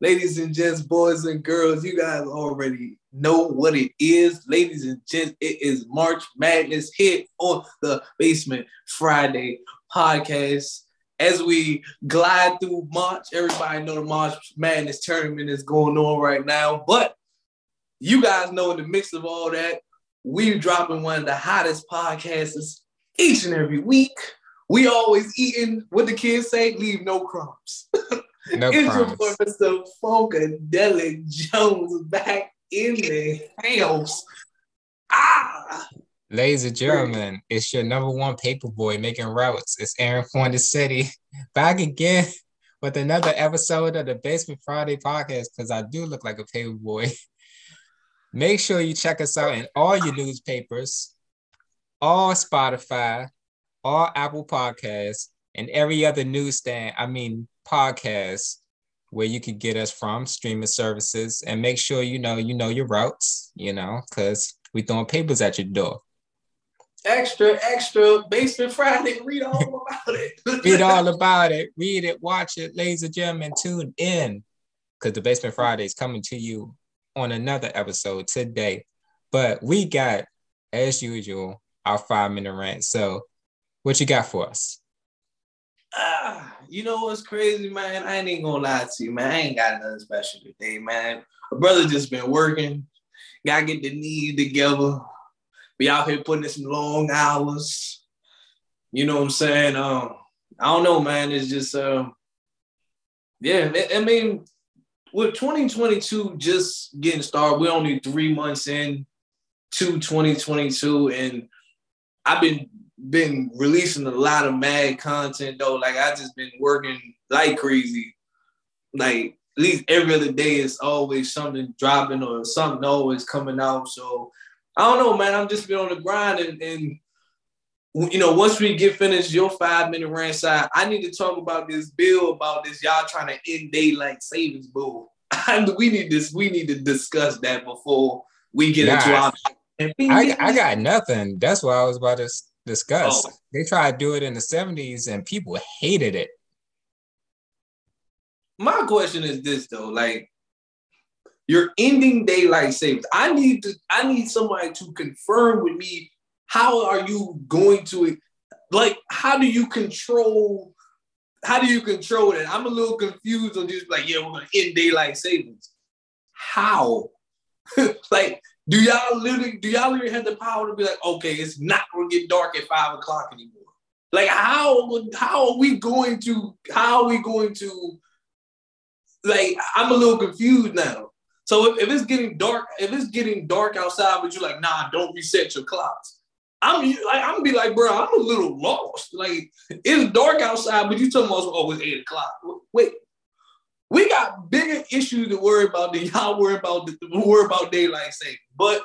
Ladies and gents, boys and girls, you guys already know what it is. Ladies and gents, it is March Madness hit on the Basement Friday podcast. As we glide through March, everybody know the March Madness tournament is going on right now. But you guys know in the mix of all that, we're dropping one of the hottest podcasts each and every week. We always eating what the kids say, leave no crumbs. No it's your boy, Mr. Funkadelic Jones back in the house. Ah. Ladies and gentlemen, it's your number one paper boy making routes. It's Aaron City back again with another episode of the Basement Friday podcast because I do look like a paper boy. Make sure you check us out in all your newspapers, all Spotify, all Apple Podcasts, and every other newsstand. I mean, podcast where you could get us from streaming services and make sure you know you know your routes, you know, because we throwing papers at your door. Extra, extra, basement Friday. Read all about it. read all about it. Read it, watch it, ladies and gentlemen. Tune in because the Basement Friday is coming to you on another episode today. But we got, as usual, our five minute rant. So, what you got for us? Ah, you know what's crazy, man? I ain't even gonna lie to you, man. I ain't got nothing special today, man. My brother just been working. Gotta get the knees together. Be out here putting in some long hours. You know what I'm saying? Um, I don't know, man. It's just um, yeah, I mean, with 2022 just getting started, we're only three months in to 2022, and I've been been releasing a lot of mad content though. Like I just been working like crazy. Like at least every other day is always something dropping or something always coming out. So I don't know, man. I'm just been on the grind and, and you know, once we get finished your five minute rant side, I need to talk about this bill about this y'all trying to end daylight savings bill. we need this. We need to discuss that before we get nah, into our. I, I got nothing. That's what I was about to discuss. Oh. They tried to do it in the 70s and people hated it. My question is this though, like you're ending daylight savings. I need to I need somebody to confirm with me how are you going to like how do you control how do you control it? I'm a little confused on just like, yeah, we're gonna end daylight savings. How? like do y'all literally do y'all literally have the power to be like, okay, it's not gonna get dark at five o'clock anymore? Like how how are we going to how are we going to like I'm a little confused now. So if, if it's getting dark, if it's getting dark outside, but you're like, nah, don't reset your clocks. I'm like, I'm gonna be like, bro, I'm a little lost. Like it's dark outside, but you talking about oh, it's eight o'clock. Wait, we got bigger issues to worry about than y'all worry about worry about daylight saving. But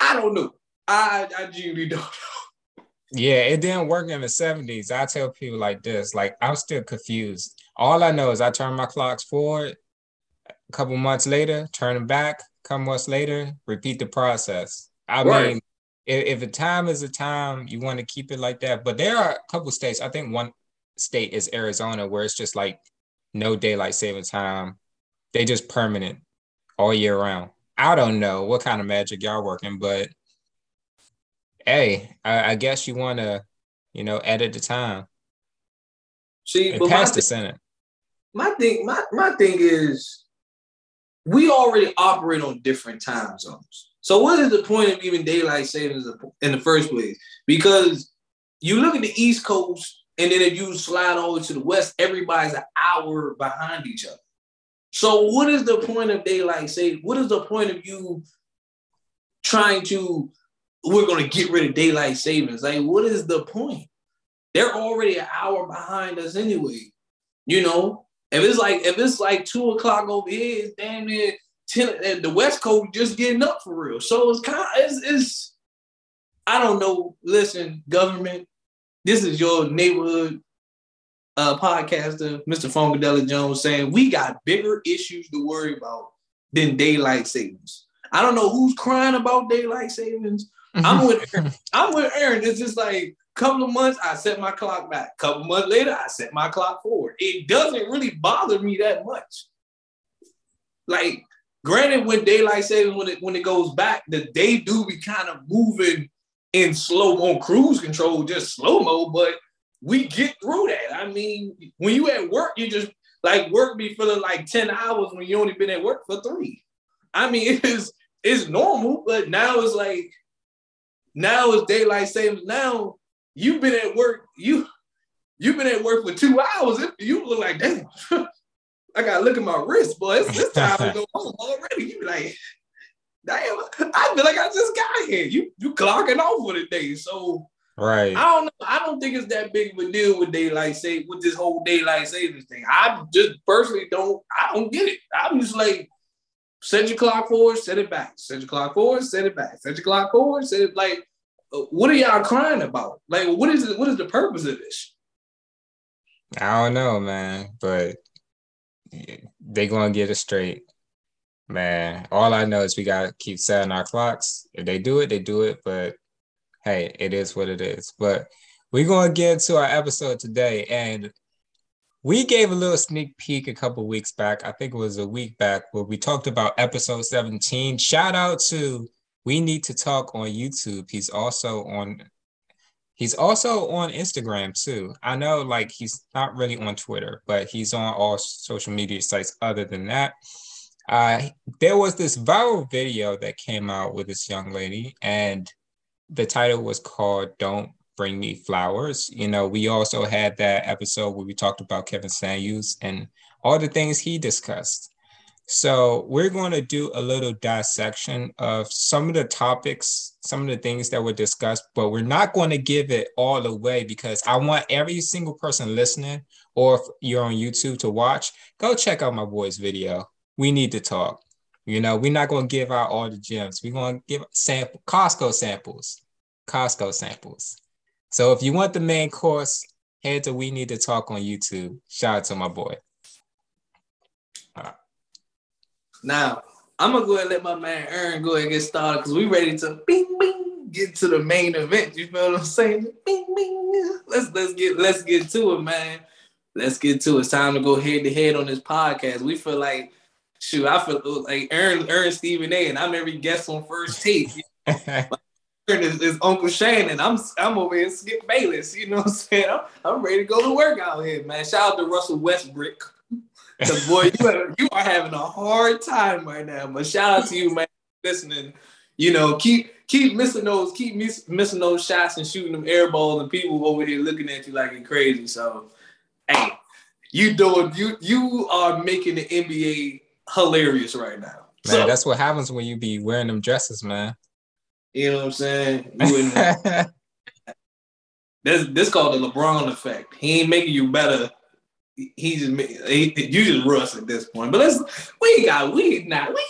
I don't know. I I genuinely don't know. Yeah, it didn't work in the 70s. I tell people like this, like I'm still confused. All I know is I turn my clocks forward a couple months later, turn them back, a couple months later, repeat the process. I right. mean, if, if a time is a time, you want to keep it like that. But there are a couple states, I think one state is Arizona, where it's just like no daylight saving time. They just permanent all year round. I don't know what kind of magic y'all working, but hey, I, I guess you want to, you know, edit the time. See, but pass the Senate. My thing, my my thing is, we already operate on different time zones. So what is the point of even daylight savings in the first place? Because you look at the East Coast and then if you slide over to the west, everybody's an hour behind each other. So what is the point of daylight saving? What is the point of you trying to we're gonna get rid of daylight savings? Like, what is the point? They're already an hour behind us anyway. You know, if it's like if it's like two o'clock over here, it's damn near ten. The West Coast just getting up for real. So it's kind of it's, it's I don't know. Listen, government, this is your neighborhood uh, podcaster, Mr. Funkadelic Jones, saying we got bigger issues to worry about than daylight savings. I don't know who's crying about daylight savings. I'm with Aaron. I'm with Aaron. It's just like couple of months, I set my clock back. Couple months later, I set my clock forward. It doesn't really bother me that much. Like, granted, when daylight savings when it when it goes back, the day do be kind of moving in slow on cruise control, just slow mo, but we get through that. I mean, when you at work, you just like work be feeling like 10 hours when you only been at work for three. I mean, it's it's normal, but now it's like now it's daylight savings. Now you've been at work, you you've been at work for two hours. You look like damn. I gotta look at my wrist, boy. It's this time to go home already. You be like, damn, I feel like I just got here. You you clocking off for the day. So right. I don't know. I don't think it's that big of a deal with daylight save with this whole daylight savings thing. I just personally don't. I don't get it. I'm just like, set your clock forward, set it back. Set your clock forward, set it back. Set your clock forward, set it like. Uh, what are y'all crying about? Like, what is it? What is the purpose of this? I don't know, man, but they gonna get it straight. Man, all I know is we gotta keep setting our clocks. If they do it, they do it. But hey, it is what it is. But we're gonna get to our episode today, and we gave a little sneak peek a couple weeks back. I think it was a week back where we talked about episode 17. Shout out to We Need to Talk on YouTube. He's also on He's also on Instagram too. I know like he's not really on Twitter, but he's on all social media sites other than that. Uh, there was this viral video that came out with this young lady, and the title was called Don't Bring Me Flowers. You know, we also had that episode where we talked about Kevin Samuels and all the things he discussed. So we're going to do a little dissection of some of the topics, some of the things that were discussed, but we're not going to give it all away because I want every single person listening, or if you're on YouTube to watch, go check out my boy's video. We need to talk. You know, we're not to give out all the gems. We're to give sample Costco samples, Costco samples. So if you want the main course, head to We Need to Talk on YouTube. Shout out to my boy. Now, I'm gonna go ahead and let my man Aaron go ahead and get started because we ready to bing bing get to the main event. You feel what I'm saying? Bing bing. Let's let's get let's get to it, man. Let's get to it. It's time to go head to head on this podcast. We feel like shoot, I feel like Aaron Aaron Stephen A. and I'm every guest on first take. Aaron is, is, Uncle Shannon. I'm I'm over here Skip Bayless. You know what I'm saying? I'm, I'm ready to go to work out here, man. Shout out to Russell Westbrook. Cause boy, you are, you are having a hard time right now. But shout out to you, man, listening. You know, keep keep missing those, keep miss, missing those shots and shooting them air balls, and people over here looking at you like you're crazy. So, hey, you doing you you are making the NBA hilarious right now. Man, so, that's what happens when you be wearing them dresses, man. You know what I'm saying? this this called the LeBron effect. He ain't making you better he just he, you just rust at this point. But let's we got we not we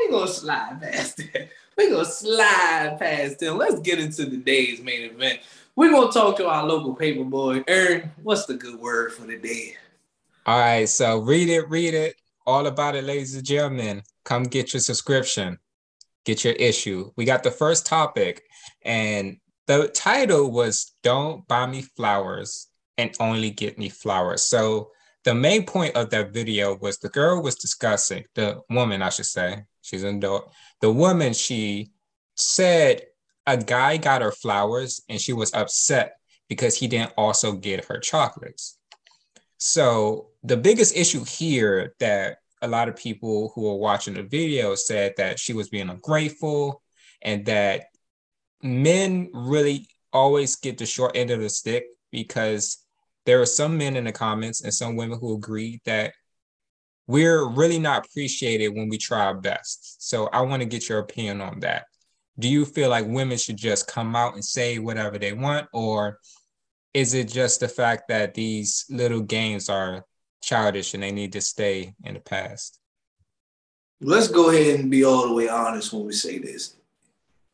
we gonna slide past that. We gonna slide past them. Let's get into the day's main event. We're gonna talk to our local paper boy. Aaron, what's the good word for the day? All right, so read it, read it, all about it, ladies and gentlemen. Come get your subscription, get your issue. We got the first topic, and the title was "Don't Buy Me Flowers." and only get me flowers. So the main point of that video was the girl was discussing, the woman, I should say, she's an adult. The woman, she said a guy got her flowers and she was upset because he didn't also get her chocolates. So the biggest issue here that a lot of people who are watching the video said that she was being ungrateful and that men really always get the short end of the stick because there are some men in the comments and some women who agree that we're really not appreciated when we try our best. So I want to get your opinion on that. Do you feel like women should just come out and say whatever they want, or is it just the fact that these little games are childish and they need to stay in the past? Let's go ahead and be all the way honest when we say this.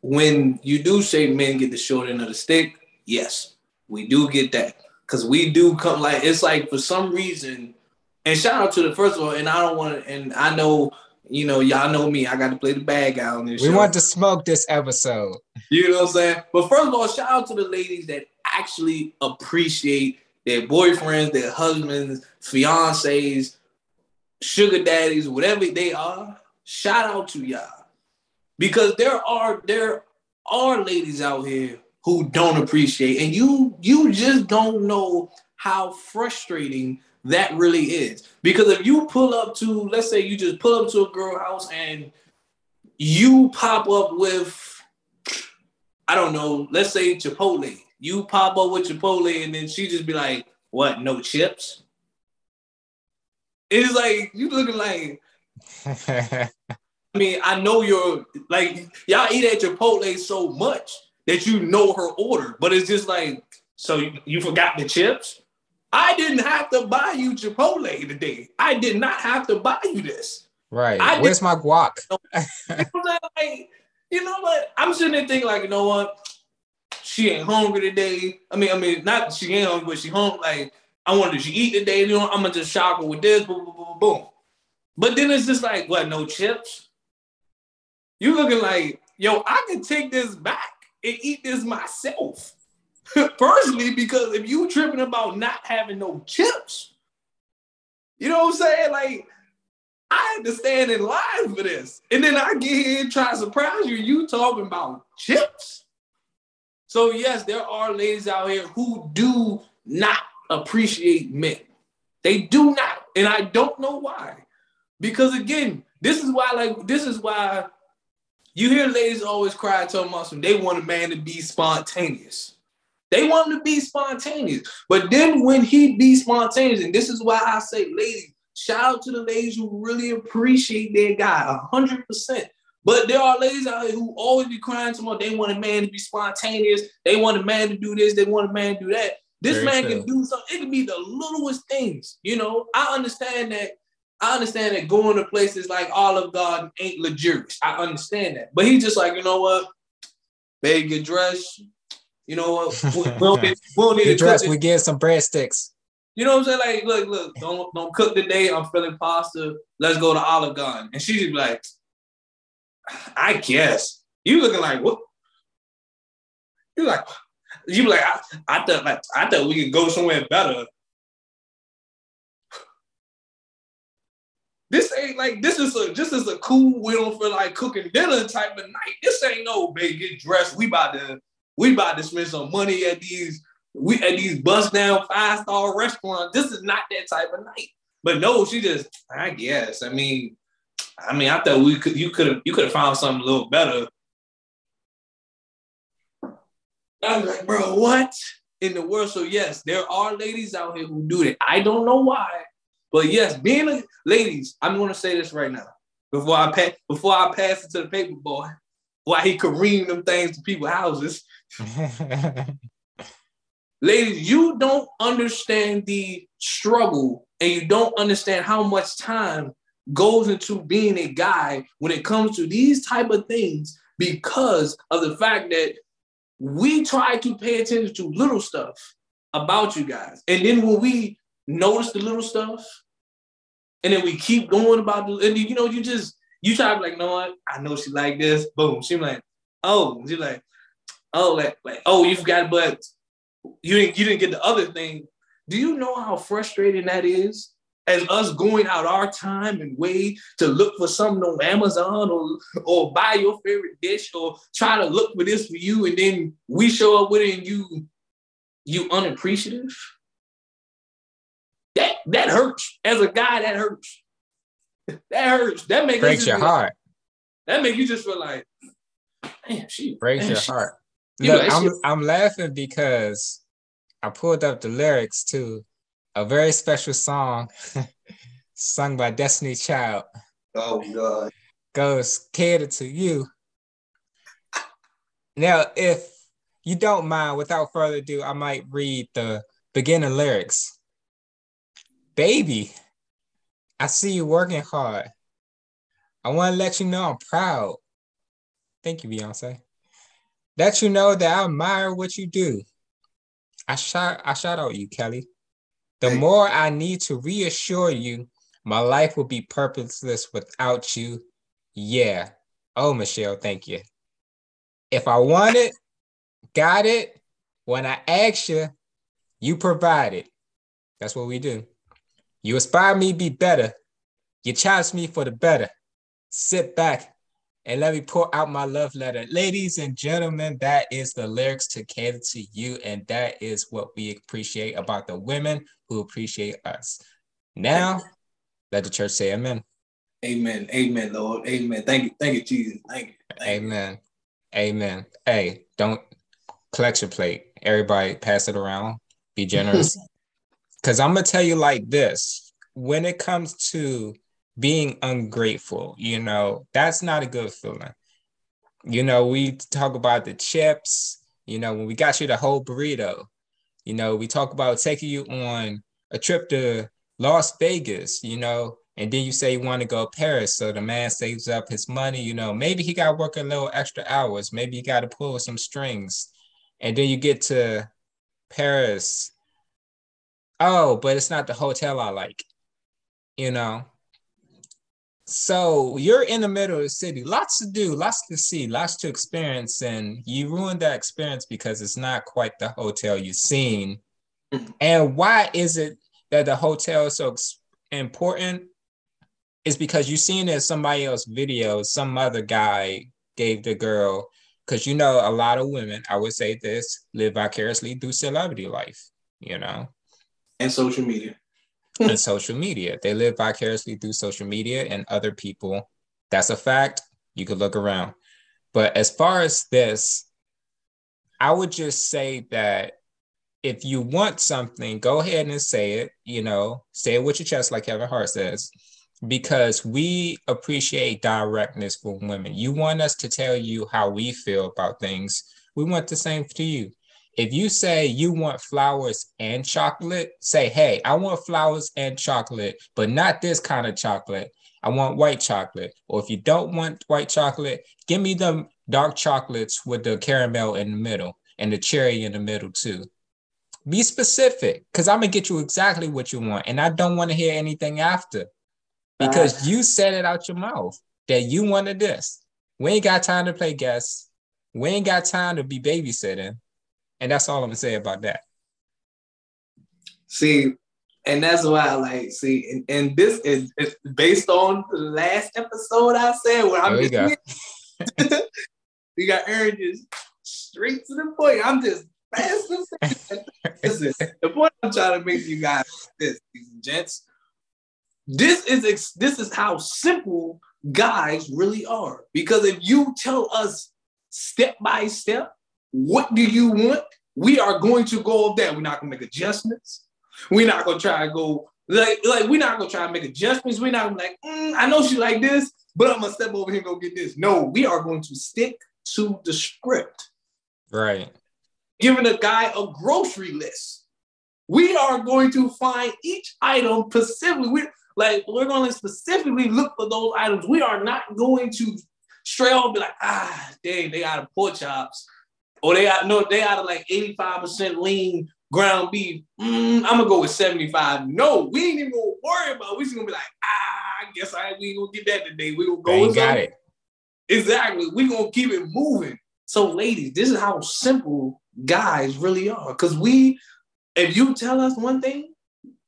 When you do say men get the short end of the stick, yes, we do get that because we do come like it's like for some reason. And shout out to the first of all, and I don't want to, and I know you know, y'all know me. I got to play the bad guy on this. We show. want to smoke this episode. You know what I'm saying? But first of all, shout out to the ladies that actually appreciate their boyfriends, their husbands, fiancés sugar daddies, whatever they are, shout out to y'all. Because there are there are ladies out here who don't appreciate, and you you just don't know how frustrating that really is. Because if you pull up to, let's say you just pull up to a girl house and you pop up with, I don't know, let's say Chipotle. You pop up with Chipotle and then she just be like, what, no chips? It's like, you looking like, I mean, I know you're like, y'all eat at Chipotle so much that you know her order, but it's just like, so you, you forgot the chips? I didn't have to buy you Chipotle today. I did not have to buy you this. Right. I Where's my guac? like, you know what? I'm sitting there thinking, like, you know what? She ain't hungry today. I mean, I mean, not she ain't hungry, but she hungry. Like, I wanted to eat today. You know, I'm gonna just shock her with this, boom, boom, boom, boom. But then it's just like, what? No chips? You looking like, yo, I can take this back and eat this myself. Personally, because if you tripping about not having no chips, you know what I'm saying? Like, I had to stand in line for this. And then I get here and try to surprise you. You talking about chips. So, yes, there are ladies out here who do not appreciate men. They do not. And I don't know why. Because again, this is why, like, this is why you hear ladies always cry to them, they want a man to be spontaneous. They want him to be spontaneous. But then when he be spontaneous, and this is why I say, ladies, shout out to the ladies who really appreciate their guy, hundred percent. But there are ladies out here who always be crying to me. They want a man to be spontaneous. They want a man to do this. They want a man to do that. This Very man true. can do something. It can be the littlest things. You know, I understand that. I understand that going to places like Olive Garden ain't luxurious. I understand that. But he's just like, you know what? Babe, get dressed. You know what? We, don't need, we don't need dress, we get some breadsticks. You know what I'm saying? Like, look, look, don't don't cook today. I'm feeling pasta. Let's go to Olive Garden. And she's like, I guess. You looking like what? You like you like I, I thought like I thought we could go somewhere better. This ain't like this is a just is a cool we don't feel like cooking dinner type of night. This ain't no baby get dressed. We about to we about to spend some money at these we at these bust down five star restaurants. This is not that type of night. But no, she just I guess. I mean, I mean, I thought we could you could have you could have found something a little better. I was like, bro, what in the world? So yes, there are ladies out here who do that. I don't know why, but yes, being a ladies, I'm gonna say this right now before I pass before I pass it to the paper boy, why he careened them things to people's houses. Ladies, you don't understand the struggle and you don't understand how much time goes into being a guy when it comes to these type of things because of the fact that we try to pay attention to little stuff about you guys. And then when we notice the little stuff, and then we keep going about the, and you know, you just you try to be like, no, what? I know she like this. Boom. She like, oh, she like, oh, like, like, oh, you forgot, but you didn't you didn't get the other thing. Do you know how frustrating that is? As us going out our time and way to look for something on Amazon or or buy your favorite dish or try to look for this for you, and then we show up with it and you you unappreciative. That that hurts. As a guy, that hurts. That hurts. That makes breaks your heart. That makes you just feel like, man, she breaks man, your she, heart. Look, I'm I'm laughing because I pulled up the lyrics to a very special song sung by Destiny Child. Oh God. Goes catered to you. Now, if you don't mind, without further ado, I might read the beginning lyrics. Baby, I see you working hard. I want to let you know I'm proud. Thank you, Beyonce. Let you know that I admire what you do. I shout, I shout out you, Kelly. The hey. more I need to reassure you, my life will be purposeless without you. Yeah. Oh, Michelle, thank you. If I want it, got it. When I ask you, you provide it. That's what we do. You inspire me to be better. You challenge me for the better. Sit back and let me pour out my love letter. Ladies and gentlemen, that is the lyrics to cater to you, and that is what we appreciate about the women who appreciate us. Now, let the church say amen. Amen. Amen, Lord. Amen. Thank you. Thank you, Jesus. Thank you. Thank amen. You. Amen. Hey, don't collect your plate. Everybody pass it around. Be generous. Because I'm going to tell you like this when it comes to being ungrateful, you know, that's not a good feeling. You know, we talk about the chips, you know, when we got you the whole burrito, you know, we talk about taking you on a trip to Las Vegas, you know, and then you say you want to go to Paris. So the man saves up his money, you know, maybe he got work a little extra hours, maybe you got to pull some strings. And then you get to Paris. Oh, but it's not the hotel I like, you know. So you're in the middle of the city, lots to do, lots to see, lots to experience, and you ruined that experience because it's not quite the hotel you've seen. And why is it that the hotel is so important? Is because you've seen it somebody else's video, some other guy gave the girl, because you know a lot of women, I would say this, live vicariously through celebrity life, you know, and social media and social media. They live vicariously through social media and other people. That's a fact. You could look around. But as far as this, I would just say that if you want something, go ahead and say it, you know, say it with your chest, like Kevin Hart says, because we appreciate directness for women. You want us to tell you how we feel about things. We want the same to you if you say you want flowers and chocolate, say, hey, I want flowers and chocolate, but not this kind of chocolate. I want white chocolate. Or if you don't want white chocolate, give me the dark chocolates with the caramel in the middle and the cherry in the middle too. Be specific because I'm gonna get you exactly what you want. And I don't want to hear anything after because uh, you said it out your mouth that you wanted this. We ain't got time to play guests. We ain't got time to be babysitting. And that's all I'm gonna say about that. See, and that's why I like see, and, and this is, is, based on the last episode I said where I'm oh, just go. we got Aaron just straight to the point. I'm just fast Listen, the point I'm trying to make you guys is this, gents. This is this is how simple guys really are. Because if you tell us step by step what do you want? We are going to go up there. We're not gonna make adjustments. We're not gonna try to go like like we're not gonna try to make adjustments. We're not like mm, I know she like this, but I'm gonna step over here and go get this. No, we are going to stick to the script. Right. Giving a guy a grocery list. We are going to find each item specifically. We're like we're going to specifically look for those items. We are not going to stray off be like, ah, dang, they got a pork chops or they got no, they out of like 85% lean ground beef. Mm, I'm gonna go with 75. No, we ain't even gonna worry about. It. We just gonna be like, ah, I guess I we ain't gonna get that today. We gonna go. With got something. it. Exactly. We gonna keep it moving. So, ladies, this is how simple guys really are. Cause we, if you tell us one thing,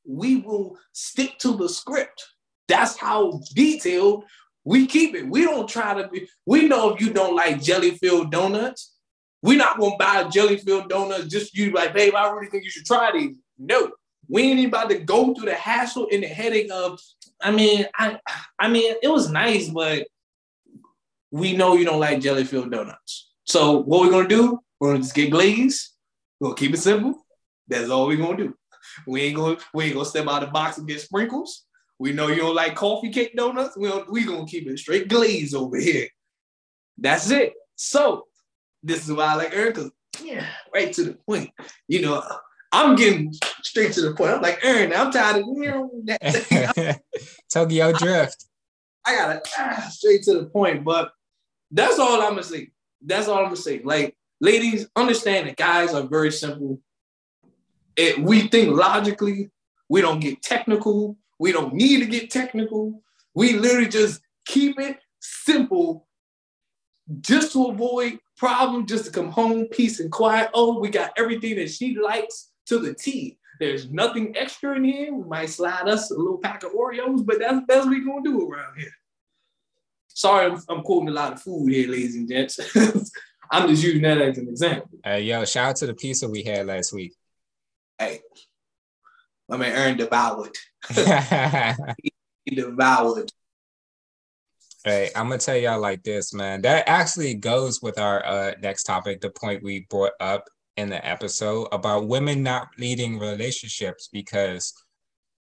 we will stick to the script. That's how detailed we keep it. We don't try to be. We know if you don't like jelly filled donuts, we're not gonna buy jelly filled donut just you like, babe, I really think you should try these. No, we ain't even about to go through the hassle and the headache of, I mean, I I mean, it was nice, but we know you don't like jelly filled donuts. So what we're gonna do, we're gonna just get glazed, we're gonna keep it simple. That's all we're gonna do. We ain't gonna we ain't gonna step out of the box and get sprinkles. We know you don't like coffee cake donuts. We we gonna keep it straight glaze over here. That's it. So this is why I like Aaron, because yeah, right to the point. You know, I'm getting straight to the point. I'm like, Aaron, I'm tired of you know that. Tokyo Drift. I, I gotta ah, straight to the point, but that's all I'm gonna say. That's all I'm gonna say. Like, ladies, understand that guys are very simple. It, we think logically. We don't get technical. We don't need to get technical. We literally just keep it simple just to avoid problem just to come home, peace and quiet. Oh, we got everything that she likes to the T. There's nothing extra in here. We might slide us a little pack of Oreos, but that's that's best we gonna do around here. Sorry, I'm, I'm quoting a lot of food here, ladies and gents. I'm just using that as an example. Hey, yo, shout out to the pizza we had last week. Hey, I mean, Aaron devoured. he devoured. Hey, I'm gonna tell y'all like this, man. That actually goes with our uh, next topic, the point we brought up in the episode about women not leading relationships because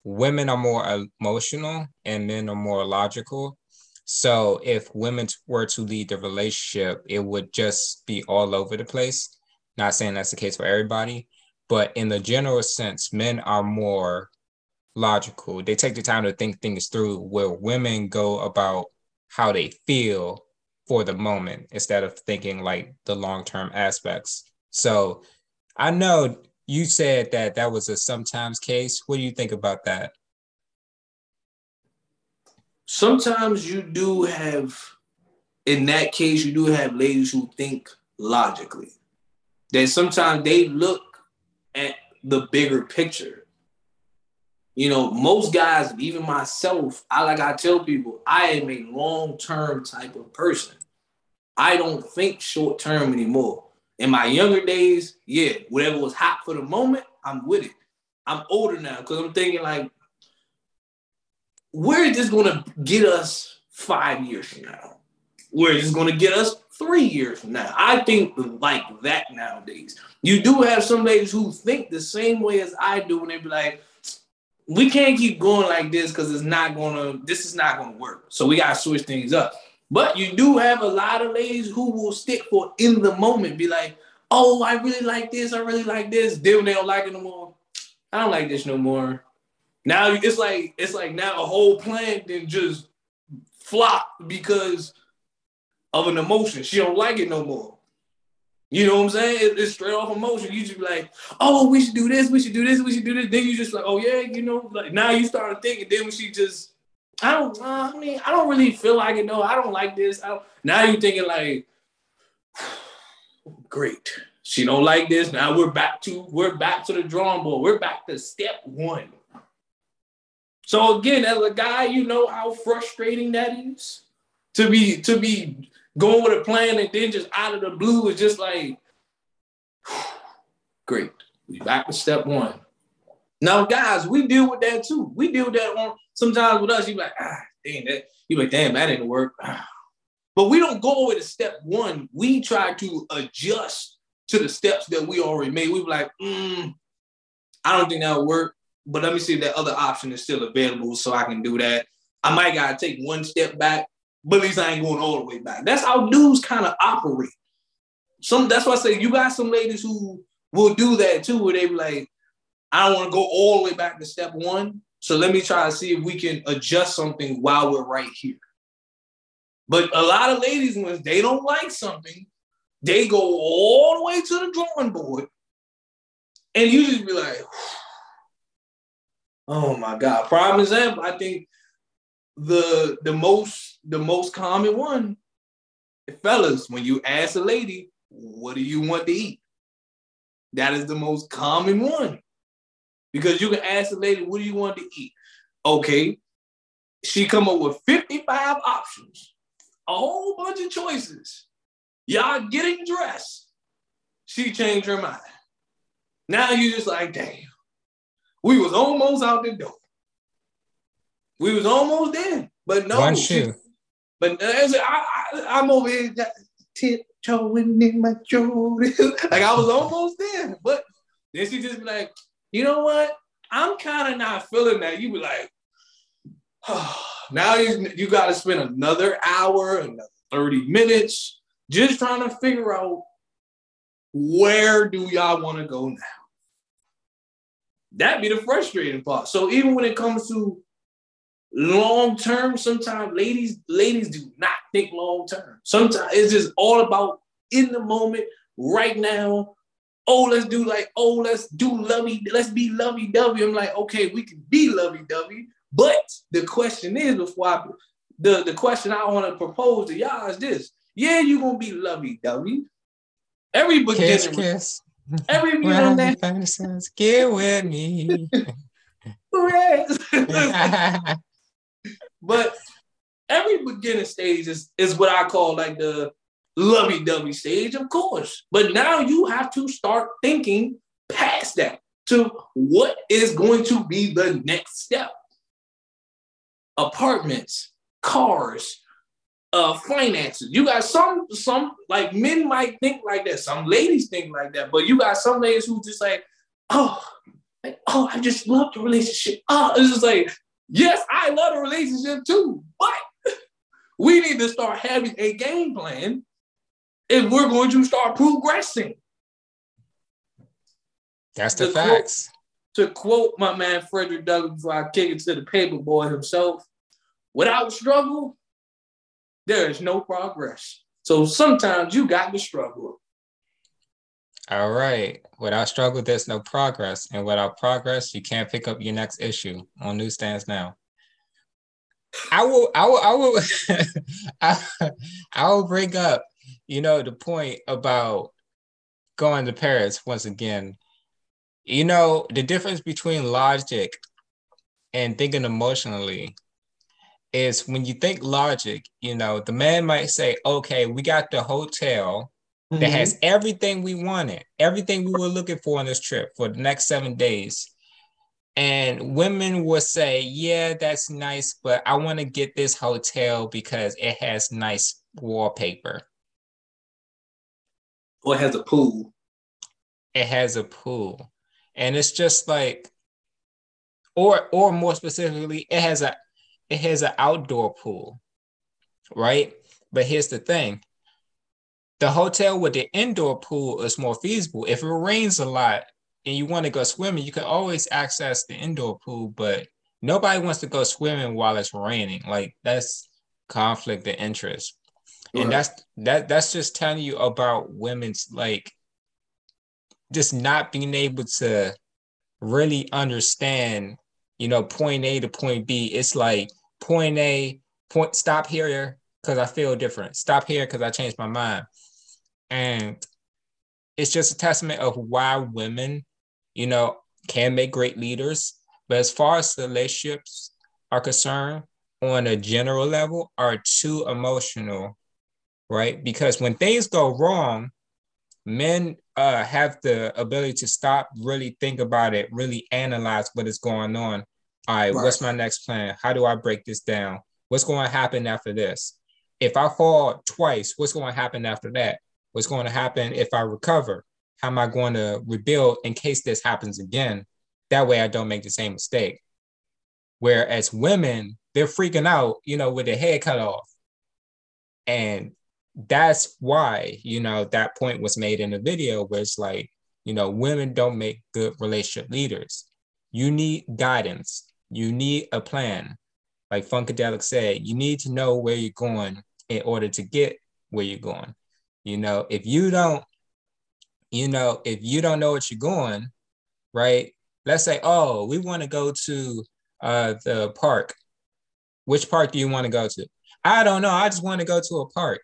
women are more emotional and men are more logical. So if women were to lead the relationship, it would just be all over the place. Not saying that's the case for everybody, but in the general sense, men are more logical. They take the time to think things through where women go about how they feel for the moment instead of thinking like the long-term aspects. So I know you said that that was a sometimes case. What do you think about that? sometimes you do have, in that case, you do have ladies who think logically. That sometimes they look at the bigger picture. You know, most guys, even myself, I like I tell people, I am a long-term type of person. I don't think short-term anymore. In my younger days, yeah, whatever was hot for the moment, I'm with it. I'm older now because I'm thinking like where is this going to get us five years from now? Where is this going to get us three years from now? I think like that nowadays. You do have some ladies who think the same way as I do, and they be like, we can't keep going like this because it's not gonna, this is not gonna work. So we gotta switch things up. But you do have a lot of ladies who will stick for in the moment, be like, oh, I really like this, I really like this. Then they don't like it no more, I don't like this no more. Now it's like it's like now a whole plan then just flop because of an emotion. She don't like it no more. You know what I'm saying? it's straight off emotion. You just be like, oh, we should do this, we should do this, we should do this. Then you just like, oh yeah, you know, like now you start thinking. Then when she just, I don't, uh, I mean, I don't really feel like it. No, I don't like this. I. Now you thinking like, great. She don't like this. Now we're back to we're back to the drawing board. We're back to step one. So again, as a guy, you know how frustrating that is to be to be going with a plan and then just out of the blue is just like great. We back to step one. Now, guys, we deal with that too. We deal with that on sometimes with us. You like, ah, damn that. You like, damn, that didn't work. But we don't go over to step one. We try to adjust to the steps that we already made. We be like, mm, I don't think that'll work but let me see if that other option is still available so I can do that. I might gotta take one step back, but at least I ain't going all the way back. That's how dudes kind of operate. Some that's why I say you got some ladies who will do that too, where they be like, I don't want to go all the way back to step one. So let me try to see if we can adjust something while we're right here. But a lot of ladies, when they don't like something, they go all the way to the drawing board. And you just be like, Oh my God. Prime example, I think the the most the most common one, fellas, when you ask a lady, what do you want to eat? That is the most common one. Because you can ask a lady, what do you want to eat? Okay. She come up with 55 options, a whole bunch of choices. Y'all getting dressed. She changed her mind. Now you just like, damn. We was almost out the door. We was almost there, but no. One shoe. But uh, I, I, am over here tiptoeing in my Jordan. like I was almost there, but then she just be like, you know what? I'm kind of not feeling that. You be like, oh, now you you got to spend another hour, another 30 minutes, just trying to figure out where do y'all want to go now that be the frustrating part. So even when it comes to long term, sometimes ladies ladies do not think long term. Sometimes it's just all about in the moment, right now. Oh, let's do like, oh, let's do lovey, let's be lovey dovey. I'm like, okay, we can be lovey dovey. But the question is, before I, the, the question I want to propose to y'all is this. Yeah, you're gonna be lovey dovey. Every beginning, kiss, kiss. Every beginning. Get with me. but every beginning stage is, is what I call like the lovey-dovey stage, of course. But now you have to start thinking past that to what is going to be the next step. Apartments, cars, uh, finances. You got some some like men might think like that. Some ladies think like that, but you got some ladies who just like, oh, like, oh, I just love the relationship. Oh, it's just like, yes, I love the relationship too, but we need to start having a game plan if we're going to start progressing. That's the to facts. Quote, to quote my man Frederick Douglass before I kick it to the paper boy himself, without struggle, there is no progress. So sometimes you got to struggle. All right. Without struggle, there's no progress. And without progress, you can't pick up your next issue on newsstands now. I will, I will, I will, I, I will bring up, you know, the point about going to Paris once again. You know, the difference between logic and thinking emotionally is when you think logic, you know, the man might say, okay, we got the hotel mm-hmm. that has everything we wanted, everything we were looking for on this trip for the next seven days. And women will say, yeah, that's nice, but I want to get this hotel because it has nice wallpaper. Or it has a pool. It has a pool. And it's just like, or or more specifically, it has a it has an outdoor pool, right? But here's the thing the hotel with the indoor pool is more feasible. If it rains a lot and you want to go swimming, you can always access the indoor pool, but nobody wants to go swimming while it's raining. Like that's conflict of interest. Right. And that's that that's just telling you about women's like just not being able to really understand, you know, point A to point B. It's like point A, point stop here because I feel different. Stop here because I changed my mind. And it's just a testament of why women, you know, can make great leaders. But as far as relationships are concerned, on a general level, are too emotional, right? Because when things go wrong, men uh, have the ability to stop, really think about it, really analyze what is going on, all right, right, what's my next plan? How do I break this down? What's going to happen after this? If I fall twice, what's going to happen after that? What's going to happen if I recover? How am I going to rebuild in case this happens again? That way I don't make the same mistake. Whereas women, they're freaking out, you know, with their head cut off. And that's why, you know, that point was made in the video where it's like, you know, women don't make good relationship leaders. You need guidance you need a plan. Like Funkadelic said, you need to know where you're going in order to get where you're going. You know, if you don't, you know, if you don't know what you're going, right? Let's say, oh, we want to go to uh, the park. Which park do you want to go to? I don't know. I just want to go to a park.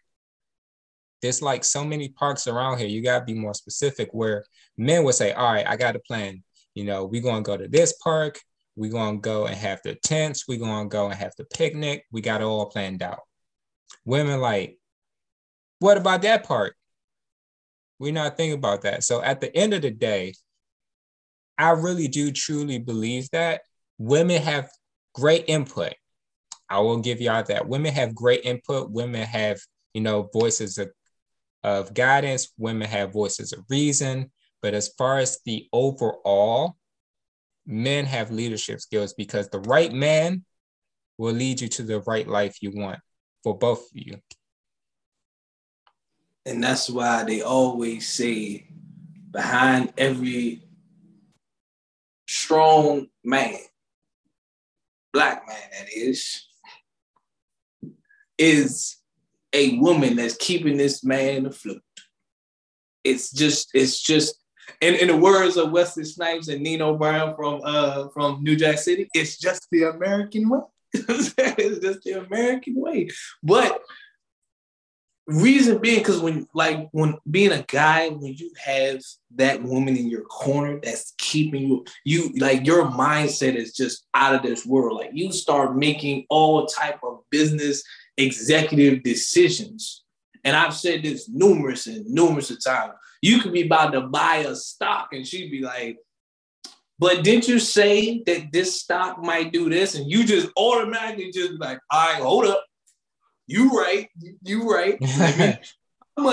There's like so many parks around here. You got to be more specific where men would say, all right, I got a plan. You know, we're going to go to this park. We're going to go and have the tents. We're going to go and have the picnic. We got it all planned out. Women like, what about that part? We're not thinking about that. So at the end of the day, I really do truly believe that women have great input. I will give y'all that. Women have great input. Women have, you know, voices of, of guidance. Women have voices of reason. But as far as the overall men have leadership skills because the right man will lead you to the right life you want for both of you. And that's why they always say behind every strong man, black man that is, is a woman that's keeping this man afloat. It's just, it's just in, in the words of Wesley Snipes and Nino Brown from uh from New Jack City, it's just the American way. it's just the American way. But reason being because when like when being a guy when you have that woman in your corner that's keeping you you like your mindset is just out of this world. Like you start making all type of business executive decisions. And i've said this numerous and numerous of times. You could be about to buy a stock and she'd be like but didn't you say that this stock might do this? And you just automatically just like all right hold up you right. You right.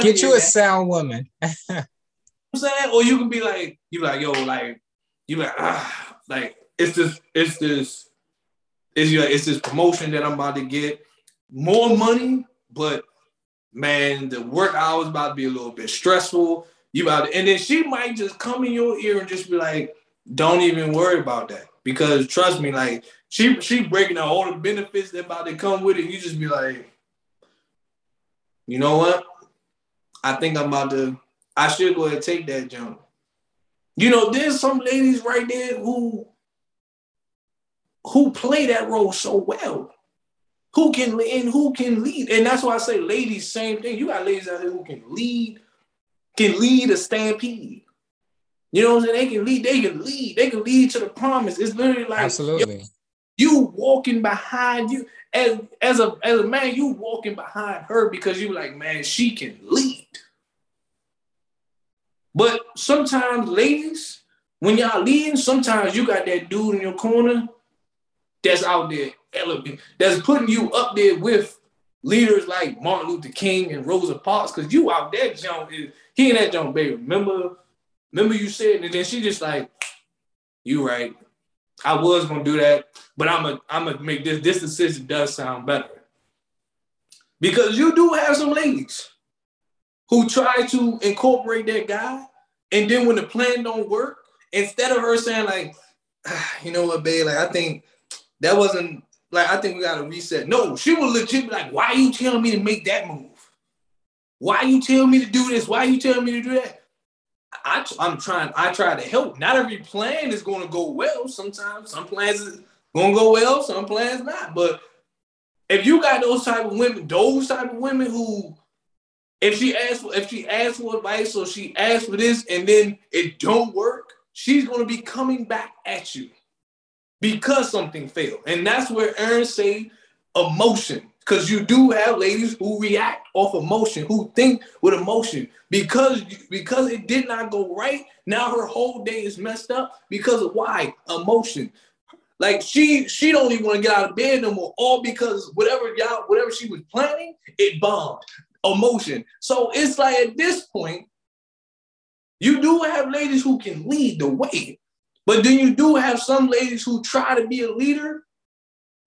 Get you a sound woman. I'm saying, or you can be like, you like, yo, like, you like, ah, like it's this, it's this, it's your, it's this promotion that I'm about to get, more money, but man, the work hours about to be a little bit stressful. You about to, and then she might just come in your ear and just be like, don't even worry about that because trust me, like she she breaking out all the benefits that about to come with it. You just be like, you know what? I think I'm about to, I should go ahead and take that jump. You know, there's some ladies right there who who play that role so well. Who can and who can lead. And that's why I say ladies, same thing. You got ladies out there who can lead, can lead a stampede. You know what I'm saying? They can lead, they can lead, they can lead to the promise. It's literally like absolutely. Yo, you walking behind you as as a as a man, you walking behind her because you like, man, she can lead. But sometimes, ladies, when y'all leading, sometimes you got that dude in your corner that's out there elevating, that's putting you up there with leaders like Martin Luther King and Rosa Parks, because you out there, John, eh, he and that John baby. Remember, remember you said, and then she just like, you right. I was gonna do that, but I'm gonna I'm gonna make this this decision does sound better. Because you do have some ladies who try to incorporate that guy, and then when the plan don't work, instead of her saying like, ah, you know what, babe, like I think that wasn't like I think we gotta reset. No, she was legit like, why are you telling me to make that move? Why you telling me to do this? Why you telling me to do that? I, I'm trying, I try to help. Not every plan is going to go well. Sometimes some plans is going to go well, some plans not. But if you got those type of women, those type of women who, if she asks, for, if she asks for advice or she asks for this and then it don't work, she's going to be coming back at you because something failed. And that's where Aaron say emotion because you do have ladies who react off emotion, who think with emotion. Because because it did not go right, now her whole day is messed up because of why emotion. Like she she don't even want to get out of bed no more, all because whatever y'all whatever she was planning, it bombed. Emotion. So it's like at this point, you do have ladies who can lead the way, but then you do have some ladies who try to be a leader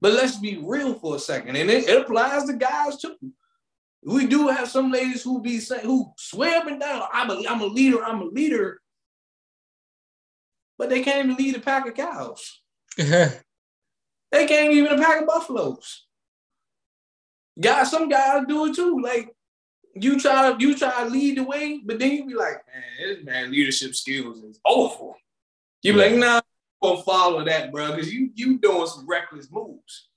but let's be real for a second, and it, it applies to guys too. We do have some ladies who be saying who swear up and down, I'm a, I'm a leader, I'm a leader, but they can't even lead a pack of cows. they can't even a pack of buffaloes. Guys, some guys do it too. Like you try to you try to lead the way, but then you be like, man, this man leadership skills is awful. You be yeah. like, nah, gonna follow that, bro, because you you doing some reckless moves.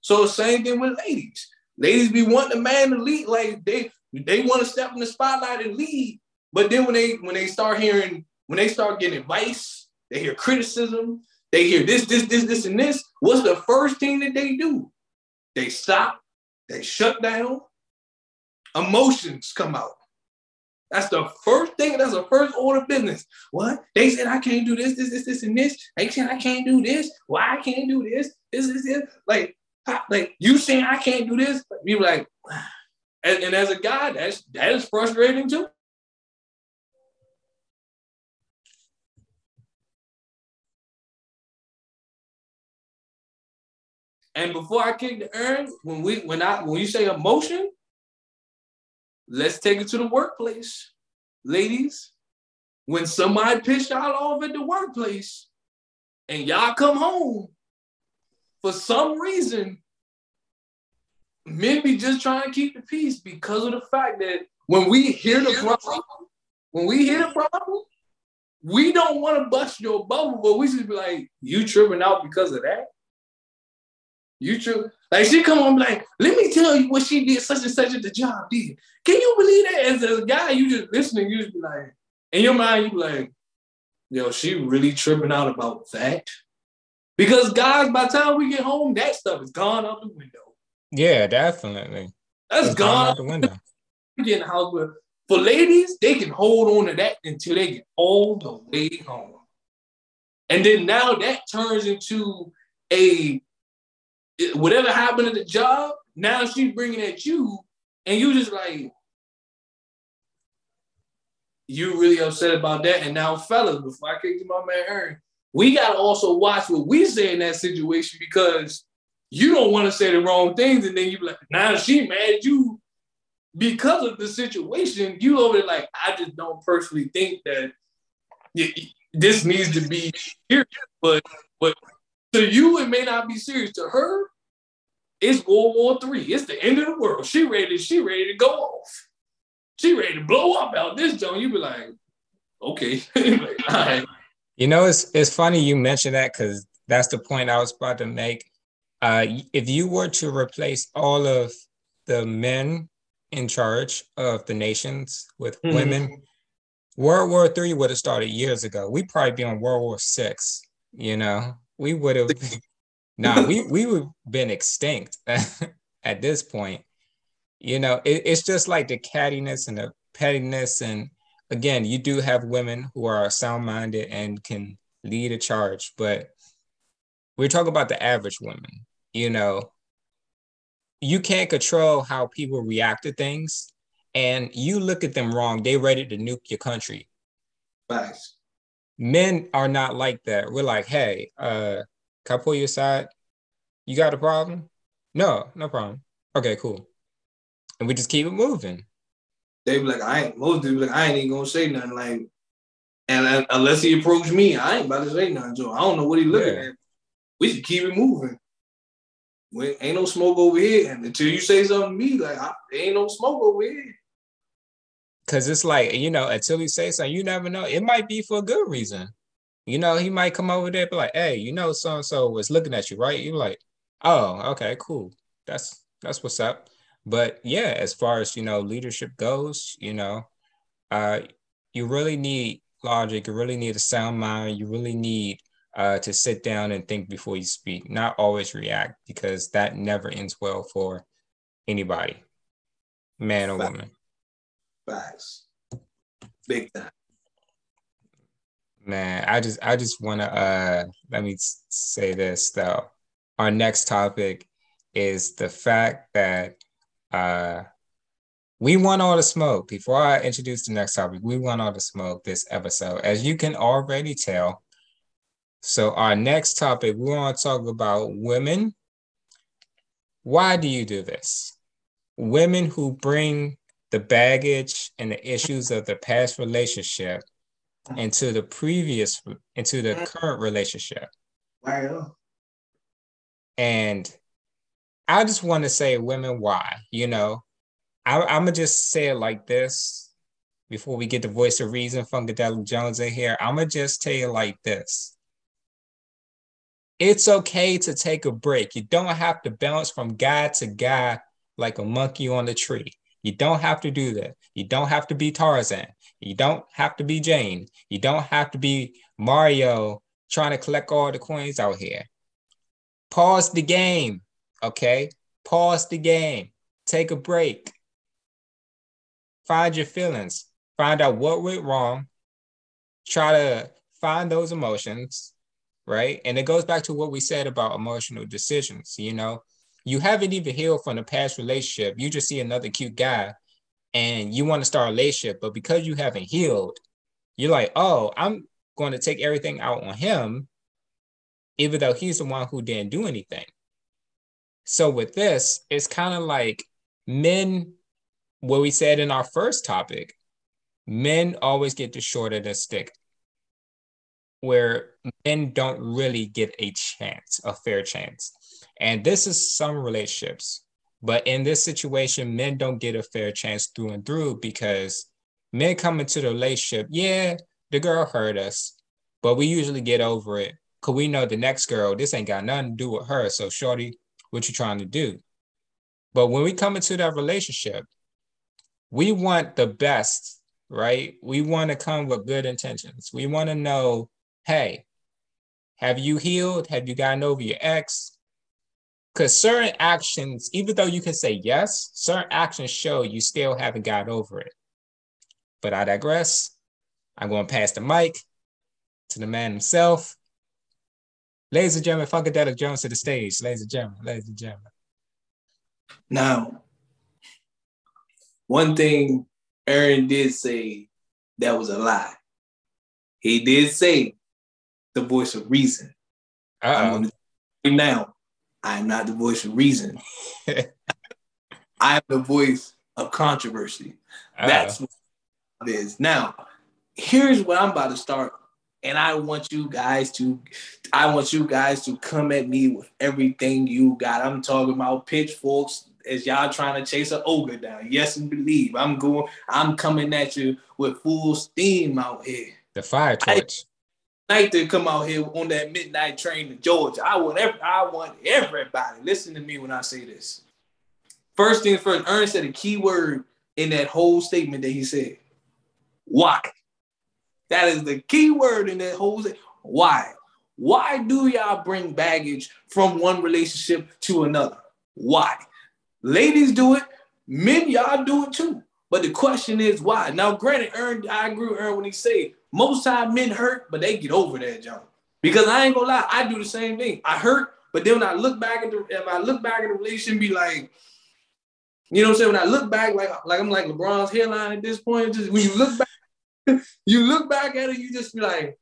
So same thing with ladies. Ladies be wanting a man to lead, like they they want to step in the spotlight and lead. But then when they when they start hearing when they start getting advice, they hear criticism, they hear this, this, this, this, and this. What's the first thing that they do? They stop, they shut down, emotions come out. That's the first thing. That's the first order of business. What? They said I can't do this, this, this, this, and this. They said I can't do this. Why I can't do this? This, this, this. Like, like you saying I can't do this? You like, and, and as a guy, that's that is frustrating too. And before I kick the urn, when we when I when you say emotion, Let's take it to the workplace. Ladies, when somebody piss y'all off at the workplace and y'all come home, for some reason, men be just trying to keep the peace because of the fact that when we hear the problem, when we hear the problem, we don't want to bust your bubble, but we just be like, you tripping out because of that? You true? Like she come on like, let me tell you what she did, such and such at the job did. Can you believe that? As a guy, you just listening, you just be like, in your mind, you be like, yo, she really tripping out about that. Because guys, by the time we get home, that stuff is gone out the window. Yeah, definitely. That's gone, gone out the window. Get in the house, but for ladies, they can hold on to that until they get all the way home. And then now that turns into a whatever happened at the job, now she's bringing at you, and you just like, you really upset about that. And now, fellas, before I kick to my man Aaron, we gotta also watch what we say in that situation because you don't want to say the wrong things, and then you be like, now she mad at you because of the situation. You over there like, I just don't personally think that this needs to be here, but but to you it may not be serious. To her, it's World War Three. It's the end of the world. She ready. She ready to go off. She ready to blow up out this joint. You be like, okay, like, all right. You know, it's it's funny you mentioned that because that's the point I was about to make. Uh, if you were to replace all of the men in charge of the nations with mm-hmm. women, World War Three would have started years ago. We'd probably be on World War Six. You know, we would have. nah, we we would have been extinct at this point. You know, it, it's just like the cattiness and the pettiness, and again, you do have women who are sound-minded and can lead a charge, but we're talking about the average woman. You know, you can't control how people react to things and you look at them wrong, they ready to nuke your country. Nice. Men are not like that. We're like, hey, uh, can I pull you aside? You got a problem? No, no problem. Okay, cool. And we just keep it moving. They be like, I ain't most people like, I ain't even gonna say nothing. Like, and unless he approach me, I ain't about to say nothing to him. I don't know what he looking yeah. at. We should keep it moving. We, ain't no smoke over here. And until you say something to me, like, I, ain't no smoke over here. Cause it's like, you know, until he says something, you never know. It might be for a good reason. You know, he might come over there be like, hey, you know, so and so was looking at you, right? You're like, oh, okay, cool. That's that's what's up. But yeah, as far as you know, leadership goes, you know, uh, you really need logic, you really need a sound mind, you really need uh, to sit down and think before you speak, not always react, because that never ends well for anybody, man or woman. Facts. Big time. Man, I just I just want to uh let me say this though. Our next topic is the fact that uh we want all the smoke. Before I introduce the next topic, we want all the smoke this episode. As you can already tell. So our next topic, we want to talk about women. Why do you do this? Women who bring the baggage and the issues of the past relationship into the previous into the current relationship. Wow. And I just want to say women why, you know. I, am gonna just say it like this before we get the voice of reason Funkadelic Jones in here. I'm gonna just tell you like this. It's okay to take a break. You don't have to bounce from guy to guy like a monkey on a tree. You don't have to do that. You don't have to be Tarzan. You don't have to be Jane. You don't have to be Mario trying to collect all the coins out here. Pause the game, okay? Pause the game. Take a break. Find your feelings. Find out what went wrong. Try to find those emotions, right? And it goes back to what we said about emotional decisions, you know? You haven't even healed from the past relationship. You just see another cute guy and you want to start a relationship, but because you haven't healed, you're like, oh, I'm going to take everything out on him, even though he's the one who didn't do anything. So with this, it's kind of like men, what we said in our first topic, men always get the short of the stick, where men don't really get a chance, a fair chance. And this is some relationships. But in this situation, men don't get a fair chance through and through because men come into the relationship. Yeah, the girl hurt us, but we usually get over it because we know the next girl, this ain't got nothing to do with her. So, shorty, what you're trying to do. But when we come into that relationship, we want the best, right? We want to come with good intentions. We want to know, hey, have you healed? Have you gotten over your ex? Because certain actions, even though you can say yes, certain actions show you still haven't got over it. But I digress. I'm going to pass the mic to the man himself. Ladies and gentlemen, Funkadelic Jones to the stage. Ladies and gentlemen, ladies and gentlemen. Now, one thing Aaron did say that was a lie. He did say the voice of reason. Uh-oh. now, I am not the voice of reason. I am the voice of controversy. Uh-oh. That's what it is. Now, here's what I'm about to start. And I want you guys to, I want you guys to come at me with everything you got. I'm talking about pitchforks as y'all trying to chase an ogre down. Yes, and believe. I'm going, I'm coming at you with full steam out here. The fire torch. Night to come out here on that midnight train to Georgia. I want every, I want everybody. Listen to me when I say this. First thing first, Ernest said a key word in that whole statement that he said. Why? That is the key word in that whole thing. Why? Why do y'all bring baggage from one relationship to another? Why? Ladies do it, men, y'all do it too. But the question is why? Now, granted, Ern, I agree with Ern when he say most time men hurt, but they get over that jump. Because I ain't gonna lie, I do the same thing. I hurt, but then when I look back at the if I look back at the relationship, be like, you know what I'm saying? When I look back, like like I'm like LeBron's hairline at this point, just when you look back you look back at it, you just be like,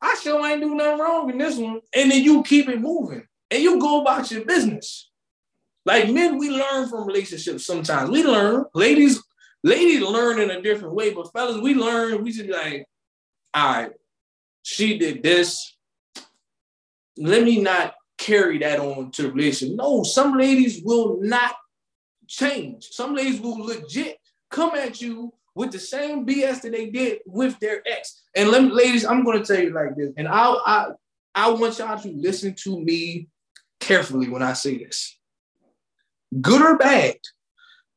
I sure ain't do nothing wrong in this one. And then you keep it moving and you go about your business. Like men, we learn from relationships sometimes. We learn. Ladies, ladies learn in a different way, but fellas, we learn, we just like, all right, she did this. Let me not carry that on to the relationship. No, some ladies will not change. Some ladies will legit come at you with the same BS that they did with their ex. And let me, ladies, I'm going to tell you like this, and I, I, I want y'all to listen to me carefully when I say this. Good or bad,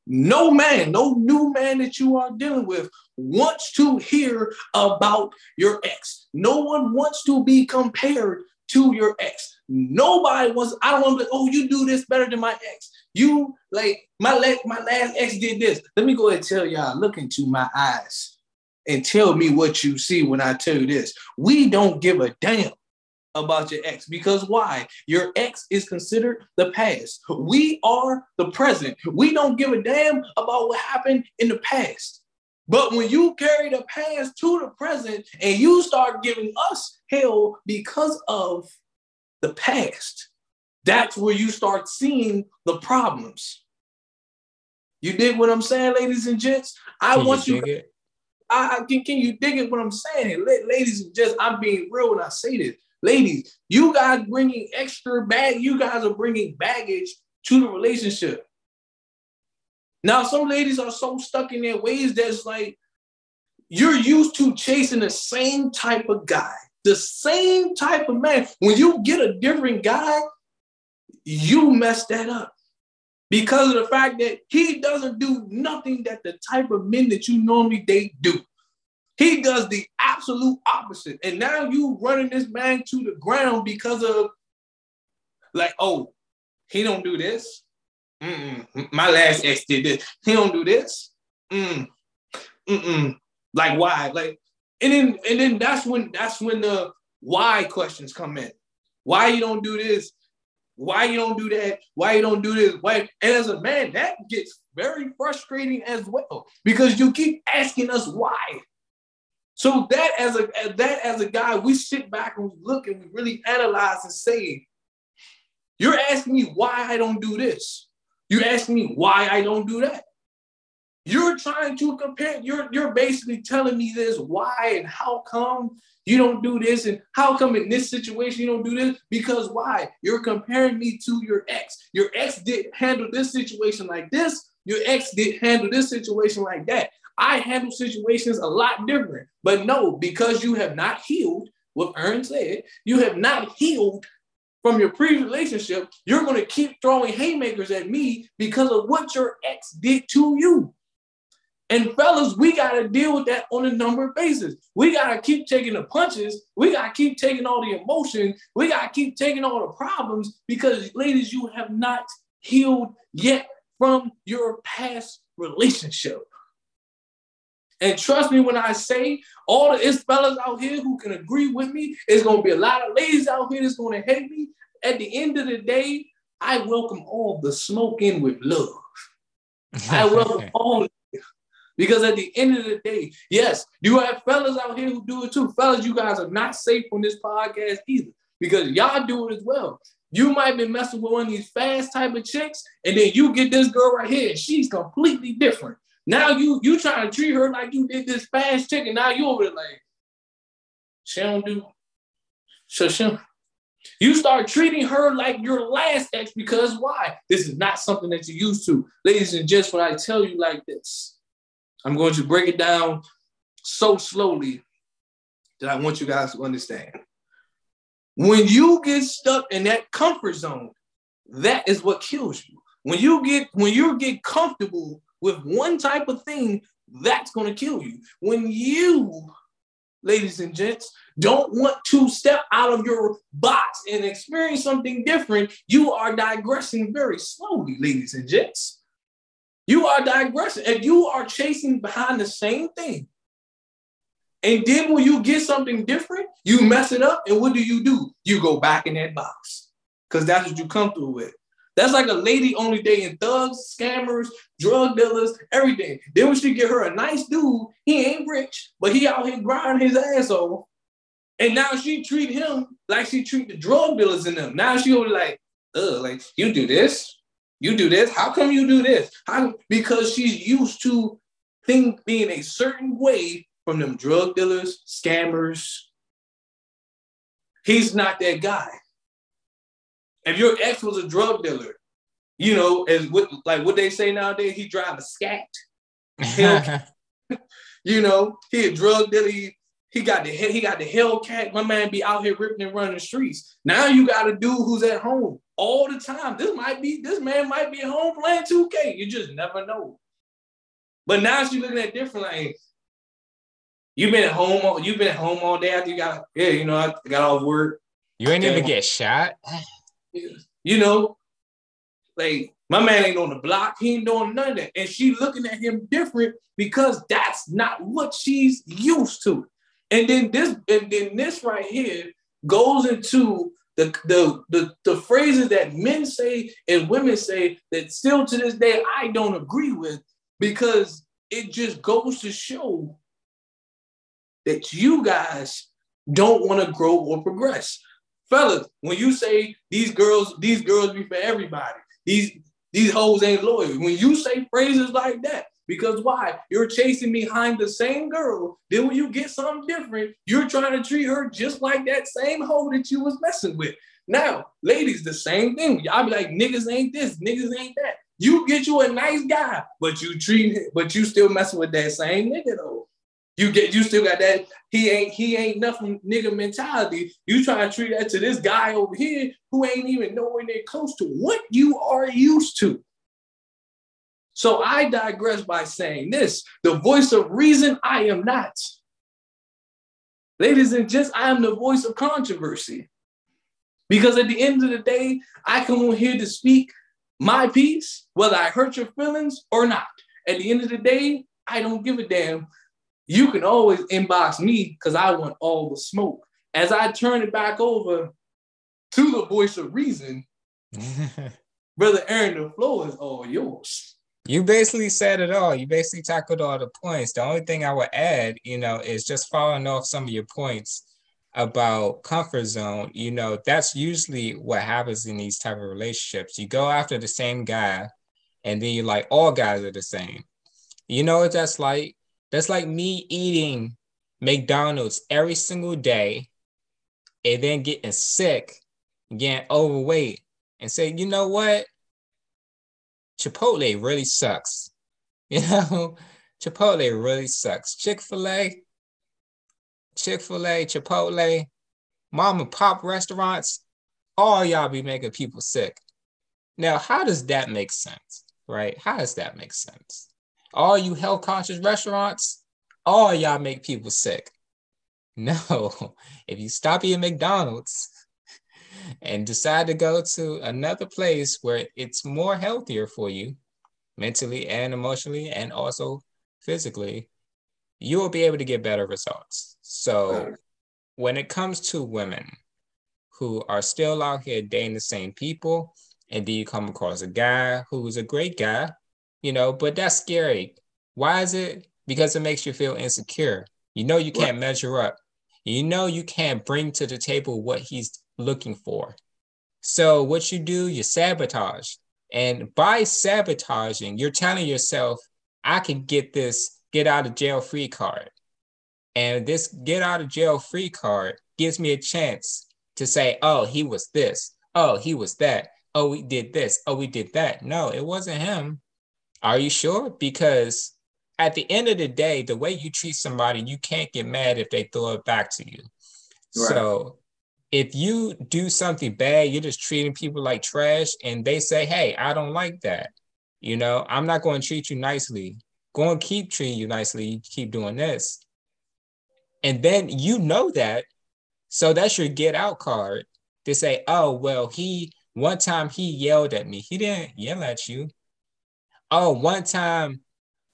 no man, no new man that you are dealing with wants to hear about your ex. No one wants to be compared to your ex. Nobody wants, I don't want to be, oh, you do this better than my ex. You like my last my last ex did this. Let me go ahead and tell y'all, look into my eyes and tell me what you see when I tell you this. We don't give a damn about your ex because why? Your ex is considered the past. We are the present. We don't give a damn about what happened in the past. But when you carry the past to the present and you start giving us hell because of the past, that's where you start seeing the problems. You dig what I'm saying, ladies and gents? I can want you. you I, can, can you dig it what I'm saying? Ladies and gents, I'm being real when I say this. Ladies, you guys bringing extra bag, you guys are bringing baggage to the relationship. Now, some ladies are so stuck in their ways that's like you're used to chasing the same type of guy, the same type of man. When you get a different guy, you mess that up because of the fact that he doesn't do nothing that the type of men that you normally date do. He does the absolute opposite. And now you running this man to the ground because of like, oh, he don't do this. Mm-mm. My last ex did this. He don't do this. Mm. Mm-mm. Like why? Like, and then and then that's when that's when the why questions come in. Why you don't do this? Why you don't do that? Why you don't do this? Why? And as a man, that gets very frustrating as well because you keep asking us why. So that as a that as a guy, we sit back and we look and we really analyze and say, you're asking me why I don't do this. You're asking me why I don't do that. You're trying to compare, you're, you're basically telling me this why and how come you don't do this? And how come in this situation you don't do this? Because why? You're comparing me to your ex. Your ex did handle this situation like this. Your ex did handle this situation like that. I handle situations a lot different. But no, because you have not healed, what Ern said, you have not healed from your previous relationship, you're going to keep throwing haymakers at me because of what your ex did to you. And fellas, we got to deal with that on a number of bases. We got to keep taking the punches. We got to keep taking all the emotion. We got to keep taking all the problems because, ladies, you have not healed yet from your past relationship. And trust me when I say all the is fellas out here who can agree with me, it's gonna be a lot of ladies out here that's gonna hate me. At the end of the day, I welcome all the smoke in with love. I welcome all because at the end of the day, yes, you have fellas out here who do it too. Fellas, you guys are not safe on this podcast either because y'all do it as well. You might be messing with one of these fast type of chicks, and then you get this girl right here, and she's completely different. Now you you trying to treat her like you did this fast chick, and now you over there like she don't do. So she, you start treating her like your last ex because why? This is not something that you're used to, ladies and gents. When I tell you like this, I'm going to break it down so slowly that I want you guys to understand. When you get stuck in that comfort zone, that is what kills you. When you get when you get comfortable with one type of thing, that's going to kill you. When you, ladies and gents, don't want to step out of your box and experience something different, you are digressing very slowly, ladies and gents. You are digressing and you are chasing behind the same thing. And then when you get something different, you mess it up. And what do you do? You go back in that box because that's what you come through with. That's like a lady only dating thugs, scammers, drug dealers, everything. Then when she get her a nice dude, he ain't rich, but he out here grinding his ass off. And now she treat him like she treat the drug dealers in them. Now she only like, ugh, like you do this, you do this. How come you do this? How? Because she's used to things being a certain way from them drug dealers, scammers. He's not that guy. If your ex was a drug dealer, you know, as what like what they say nowadays, he drive a scat. you know, he a drug dealer. He, he got the he got the Hellcat. My man be out here ripping and running the streets. Now you got a dude who's at home all the time. This might be this man might be at home playing 2K. You just never know. But now she's looking at different like you've been at home all you've been at home all day after you got yeah, you know, I got off work. You ain't even get shot. You know, like my man ain't on the block, he ain't doing none of that. And she looking at him different because that's not what she's used to. And then this, and then this right here goes into the, the, the, the phrases that men say and women say that still to this day I don't agree with because it just goes to show that you guys don't want to grow or progress. Fellas, when you say these girls, these girls be for everybody, these these hoes ain't loyal. When you say phrases like that, because why? You're chasing behind the same girl. Then when you get something different, you're trying to treat her just like that same hoe that you was messing with. Now, ladies, the same thing. Y'all be like, niggas ain't this, niggas ain't that. You get you a nice guy, but you treat, him, but you still messing with that same nigga though. You get, you still got that. He ain't, he ain't nothing nigga mentality. You try to treat that to this guy over here who ain't even nowhere near close to what you are used to. So I digress by saying this the voice of reason, I am not. Ladies and gents, I am the voice of controversy. Because at the end of the day, I come on here to speak my piece, whether I hurt your feelings or not. At the end of the day, I don't give a damn. You can always inbox me because I want all the smoke. As I turn it back over to the voice of reason, Brother Aaron, the floor is all yours. You basically said it all. You basically tackled all the points. The only thing I would add, you know, is just following off some of your points about comfort zone. You know, that's usually what happens in these type of relationships. You go after the same guy, and then you're like, all guys are the same. You know what that's like? That's like me eating McDonald's every single day, and then getting sick, getting overweight, and say, you know what? Chipotle really sucks. You know, Chipotle really sucks. Chick fil A, Chick fil A, Chipotle, mom and pop restaurants, all y'all be making people sick. Now, how does that make sense? Right? How does that make sense? All you health conscious restaurants, all y'all make people sick. No, if you stop eating McDonald's and decide to go to another place where it's more healthier for you, mentally and emotionally, and also physically, you will be able to get better results. So, when it comes to women who are still out here dating the same people, and then you come across a guy who's a great guy, you know, but that's scary. Why is it? Because it makes you feel insecure. You know, you can't measure up you know you can't bring to the table what he's looking for. So what you do, you sabotage. And by sabotaging, you're telling yourself, I can get this get out of jail free card. And this get out of jail free card gives me a chance to say, oh, he was this. Oh, he was that. Oh, we did this. Oh, we did that. No, it wasn't him. Are you sure? Because at the end of the day, the way you treat somebody, you can't get mad if they throw it back to you. Right. So if you do something bad, you're just treating people like trash, and they say, Hey, I don't like that. You know, I'm not going to treat you nicely. Going to keep treating you nicely. You keep doing this. And then you know that. So that's your get out card to say, Oh, well, he one time he yelled at me. He didn't yell at you. Oh, one time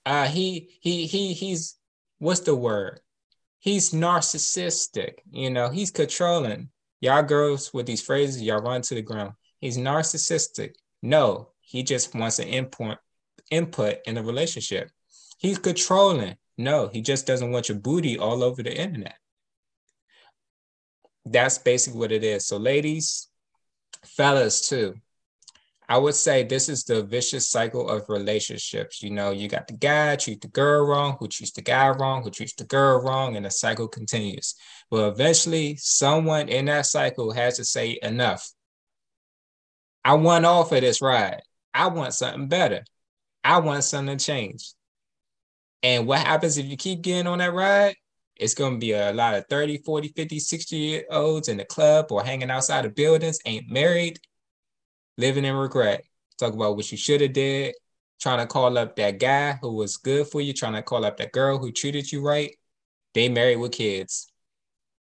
uh, he he he he's what's the word? He's narcissistic. You know, he's controlling. Y'all girls with these phrases, y'all run to the ground. He's narcissistic. No, he just wants an input input in the relationship. He's controlling. No, he just doesn't want your booty all over the internet. That's basically what it is. So, ladies, fellas, too, I would say this is the vicious cycle of relationships. You know, you got the guy treat the girl wrong, who treats the guy wrong, who treats the girl wrong, and the cycle continues. Well, eventually, someone in that cycle has to say enough. I want off of this ride. I want something better. I want something to change. And what happens if you keep getting on that ride? It's going to be a lot of 30, 40, 50, 60 year olds in the club or hanging outside of buildings, ain't married, living in regret. Talk about what you should have did, trying to call up that guy who was good for you, trying to call up that girl who treated you right. They married with kids.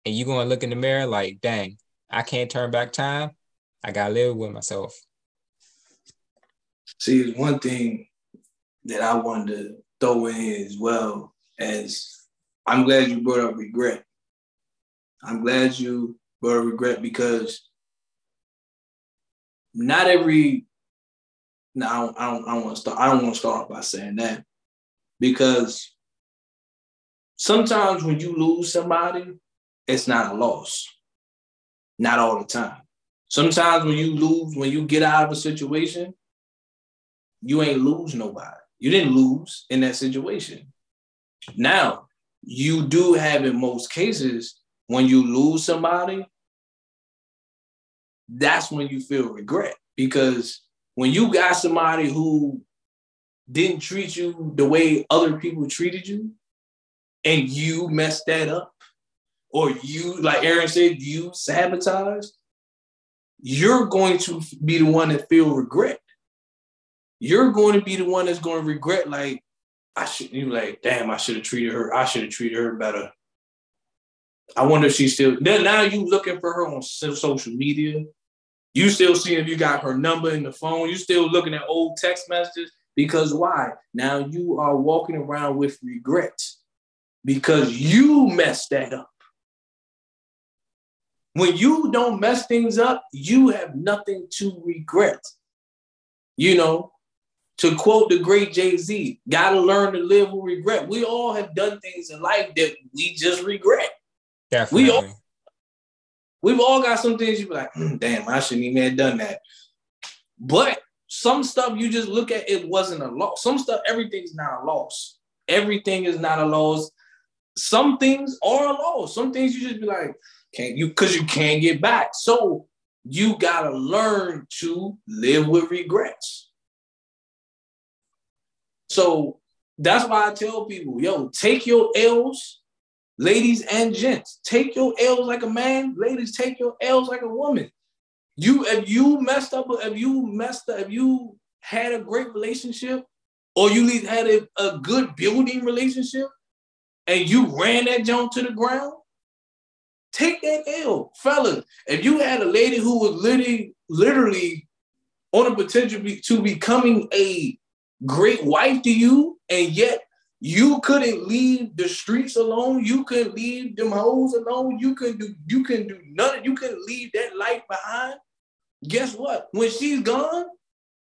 And you gonna look in the mirror like, dang, I can't turn back time. I gotta live with myself. See, it's one thing that I wanted to throw in as well as I'm glad you brought up regret. I'm glad you brought up regret because not every no, I don't, I don't, I don't want to start. I don't want to start by saying that because sometimes when you lose somebody, it's not a loss. Not all the time. Sometimes when you lose, when you get out of a situation, you ain't lose nobody. You didn't lose in that situation. Now, you do have in most cases when you lose somebody, that's when you feel regret. Because when you got somebody who didn't treat you the way other people treated you and you messed that up or you like aaron said you sabotage you're going to be the one that feel regret. You're going to be the one that's going to regret like i should you like damn i should have treated her i should have treated her better I wonder if she's still now you looking for her on social media. You still seeing if you got her number in the phone. You still looking at old text messages because why? Now you are walking around with regret because you messed that up. When you don't mess things up, you have nothing to regret. You know, to quote the great Jay Z, gotta learn to live with regret. We all have done things in life that we just regret. Definitely. We all, we've all got some things you be like, mm, damn, I shouldn't even have done that. But some stuff you just look at it wasn't a loss. Some stuff, everything's not a loss. Everything is not a loss. Some things are a loss. Some things you just be like, can't you because you can't get back. So you gotta learn to live with regrets. So that's why I tell people, yo, take your L's Ladies and gents, take your L's like a man. Ladies, take your L's like a woman. You if you messed up, if you messed up, if you had a great relationship, or you had a, a good building relationship, and you ran that jump to the ground, take that L, fellas. If you had a lady who was literally, literally on the potential to becoming a great wife to you, and yet you couldn't leave the streets alone. You couldn't leave them hoes alone. You can do you can do nothing. You can leave that life behind. Guess what? When she's gone,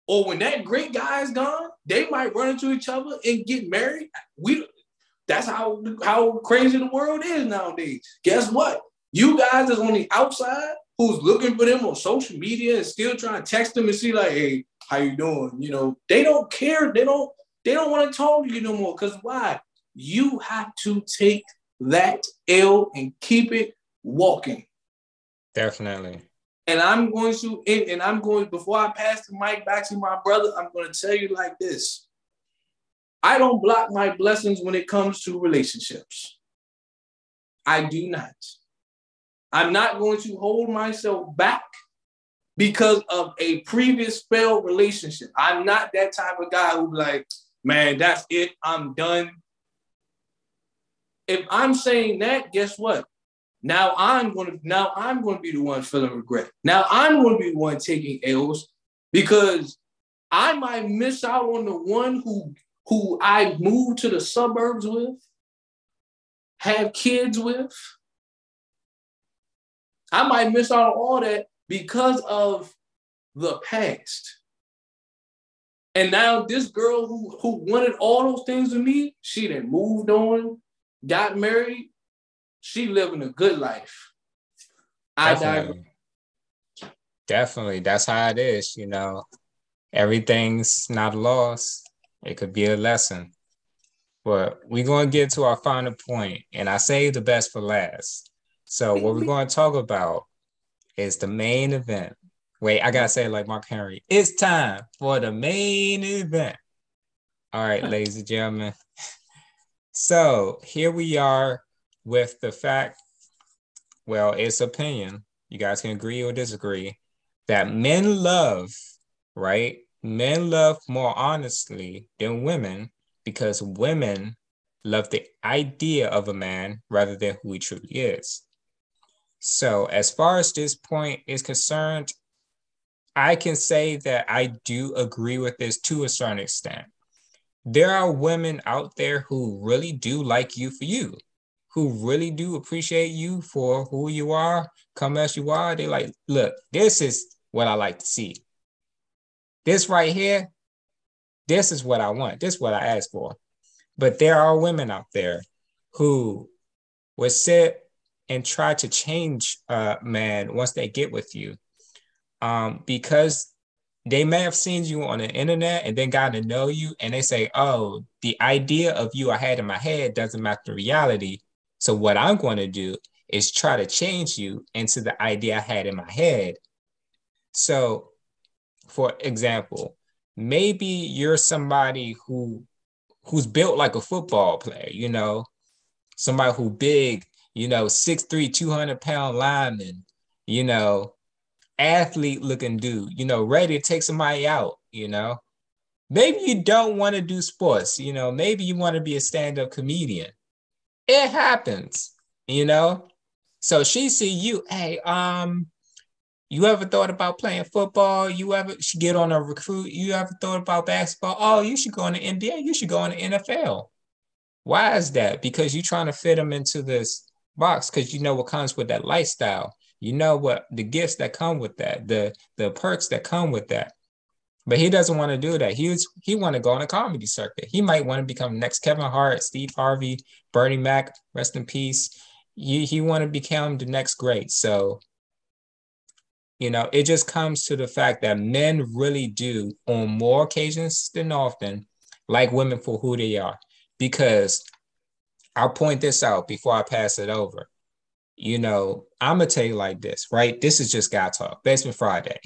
or when that great guy is gone, they might run into each other and get married. We that's how how crazy the world is nowadays. Guess what? You guys is on the outside who's looking for them on social media and still trying to text them and see like, hey, how you doing? You know, they don't care. They don't they don't want to talk to you no more. Because why? You have to take that L and keep it walking. Definitely. And I'm going to, and I'm going, before I pass the mic back to my brother, I'm going to tell you like this. I don't block my blessings when it comes to relationships. I do not. I'm not going to hold myself back because of a previous failed relationship. I'm not that type of guy who like, man, that's it. I'm done. If I'm saying that, guess what? Now I'm to now I'm to be the one feeling regret. Now I'm to be the one taking L's because I might miss out on the one who who I moved to the suburbs with, have kids with. I might miss out on all that because of the past. And now this girl who, who wanted all those things with me, she then moved on, got married. She living a good life. Definitely. Definitely. That's how it is, you know. Everything's not lost. It could be a lesson. But we're going to get to our final point, and I say the best for last. So, what we're going to talk about is the main event Wait, I gotta say it like Mark Henry. It's time for the main event. All right, ladies and gentlemen. So here we are with the fact, well, it's opinion. You guys can agree or disagree that men love, right? Men love more honestly than women because women love the idea of a man rather than who he truly is. So, as far as this point is concerned, I can say that I do agree with this to a certain extent. There are women out there who really do like you for you, who really do appreciate you for who you are, come as you are. They like, look, this is what I like to see. This right here, this is what I want. This is what I ask for. But there are women out there who will sit and try to change a man once they get with you um, because they may have seen you on the internet and then got to know you and they say, oh, the idea of you I had in my head doesn't match the reality. So what I'm going to do is try to change you into the idea I had in my head. So, for example, maybe you're somebody who who's built like a football player, you know, somebody who big, you know, 6'3, 200 pound lineman, you know, athlete looking dude, you know, ready to take somebody out, you know. Maybe you don't want to do sports, you know, maybe you want to be a stand-up comedian. It happens, you know. So she see you, hey, um, you ever thought about playing football? You ever should get on a recruit? You ever thought about basketball? Oh, you should go in the NBA. You should go in the NFL. Why is that? Because you're trying to fit them into this box because you know what comes with that lifestyle. You know what the gifts that come with that, the the perks that come with that. But he doesn't want to do that. He he want to go on a comedy circuit. He might want to become next Kevin Hart, Steve Harvey, Bernie Mac, rest in peace. He he want to become the next great. So you know, it just comes to the fact that men really do, on more occasions than often, like women for who they are. Because I'll point this out before I pass it over you know, I'm gonna tell you like this, right? This is just guy talk. Basement Friday.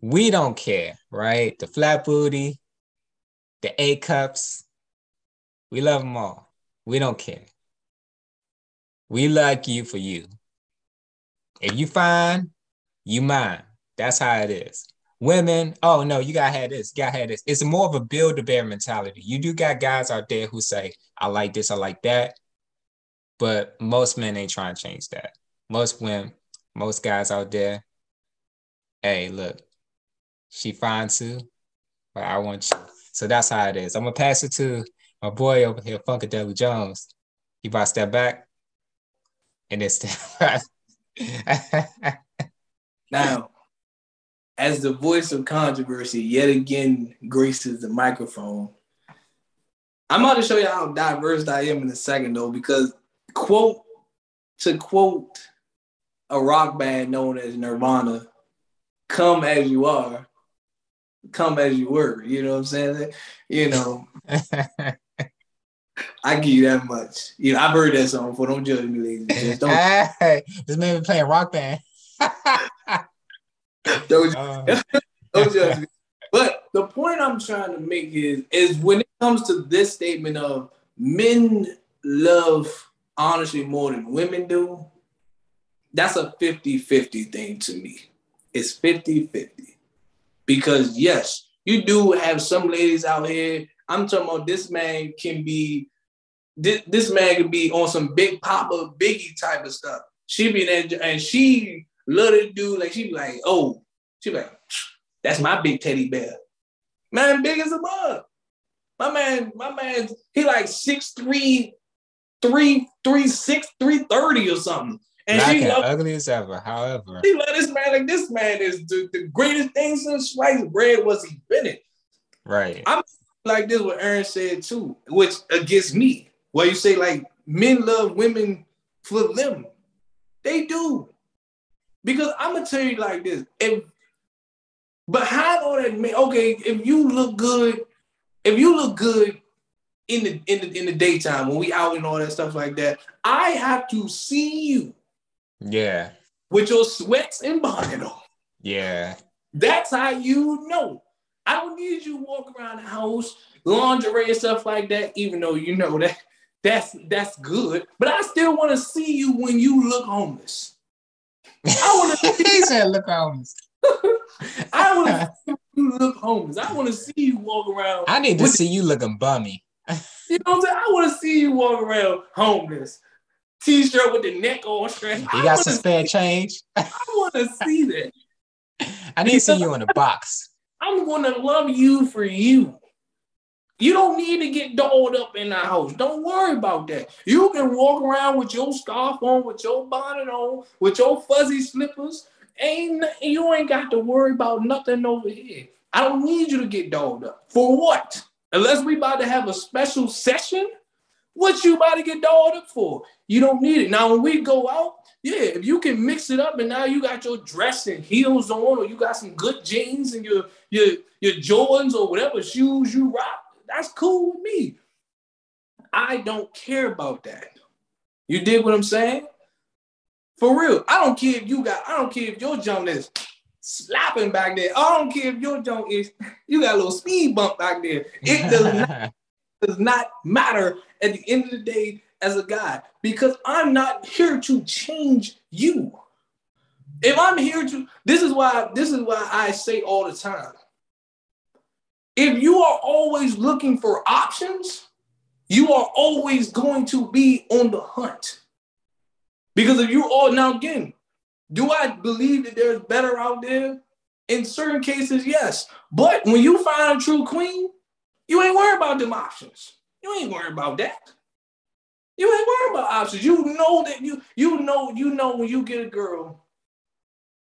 We don't care, right? The flat booty, the A cups, we love them all. We don't care. We like you for you. If you fine, You mine. That's how it is. Women, oh no, you gotta have this, you gotta have this. It's more of a build a bear mentality. You do got guys out there who say, I like this, I like that. But most men ain't trying to change that. Most women, most guys out there, hey, look, she fine too, but I want you. So that's how it is. I'm gonna pass it to my boy over here, Funkadelic Jones. He about to step back and then step now, as the voice of controversy yet again graces the microphone, I'm about to show you how diverse I am in a second though, because quote to quote a rock band known as Nirvana, come as you are, come as you were. You know what I'm saying? You know. I give you that much. You know, I've heard that song before. Don't judge me, ladies. Just don't. hey, this man be playing rock band. don't, uh. don't judge me. But the point I'm trying to make is, is when it comes to this statement of men love honestly more than women do, that's a 50-50 thing to me. It's 50-50. Because yes, you do have some ladies out here. I'm talking about this man can be this, this man can be on some big papa biggie type of stuff. She be there and she love to do like she be like, oh, she be like, that's my big teddy bear. Man, big as a bug. My man, my man, he like six three, three, three, six, three thirty or something. And Black she and ugly as ever. However, he love this man like this man is the, the greatest thing since sliced bread was he Bennett. Right. I'm like this what Aaron said too, which against me. Where you say like men love women for them. They do. Because I'm gonna tell you like this. If behind all that? Okay, if you look good, if you look good in the in the in the daytime when we out and all that stuff like that, I have to see you. Yeah. With your sweats and bonnet on. Yeah. That's how you know. I don't need you walk around the house, lingerie and stuff like that, even though you know that that's that's good. But I still want to see you when you look homeless. I want to. he said, "Look homeless." I want to see you look homeless. I want to see you walk around. I need to with, see you looking bummy. You know what I'm saying? I want to see you walk around homeless. T-shirt with the neck all stretched. You got some spare change. I want to see that. I need to see you in a box. I'm going to love you for you. You don't need to get dolled up in the house. Don't worry about that. You can walk around with your scarf on, with your bonnet on, with your fuzzy slippers. Ain't you ain't got to worry about nothing over here. I don't need you to get dolled up. For what? Unless we about to have a special session, what you about to get dolled up for? You don't need it. Now when we go out, yeah, if you can mix it up and now you got your dress and heels on, or you got some good jeans and your your your Jordans or whatever shoes you rock, that's cool with me. I don't care about that. You dig what I'm saying? For real. I don't care if you got, I don't care if your jump is slapping back there. I don't care if your jump is, you got a little speed bump back there. It does not, does not matter at the end of the day as a guy because I'm not here to change you. If I'm here to, this is why, this is why I say all the time if you are always looking for options, you are always going to be on the hunt. Because if you all now again, do I believe that there's better out there? In certain cases, yes. But when you find a true queen, you ain't worried about them options. You ain't worried about that. You ain't worried about options. You know that you you know you know when you get a girl,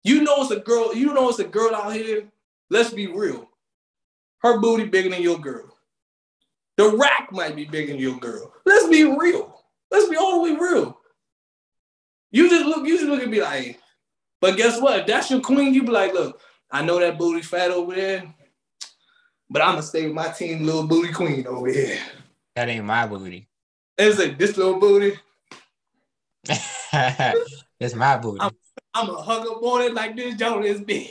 you know it's a girl. You know it's a girl out here. Let's be real. Her booty bigger than your girl. The rack might be bigger than your girl. Let's be real. Let's be all the way real. You just look, you just look and be like, but guess what? If that's your queen, you be like, look, I know that booty fat over there, but I'm gonna stay with my team, little booty queen over here. That ain't my booty. It's like this little booty. it's my booty. I'm, I'm gonna hug up on it like this joint is big.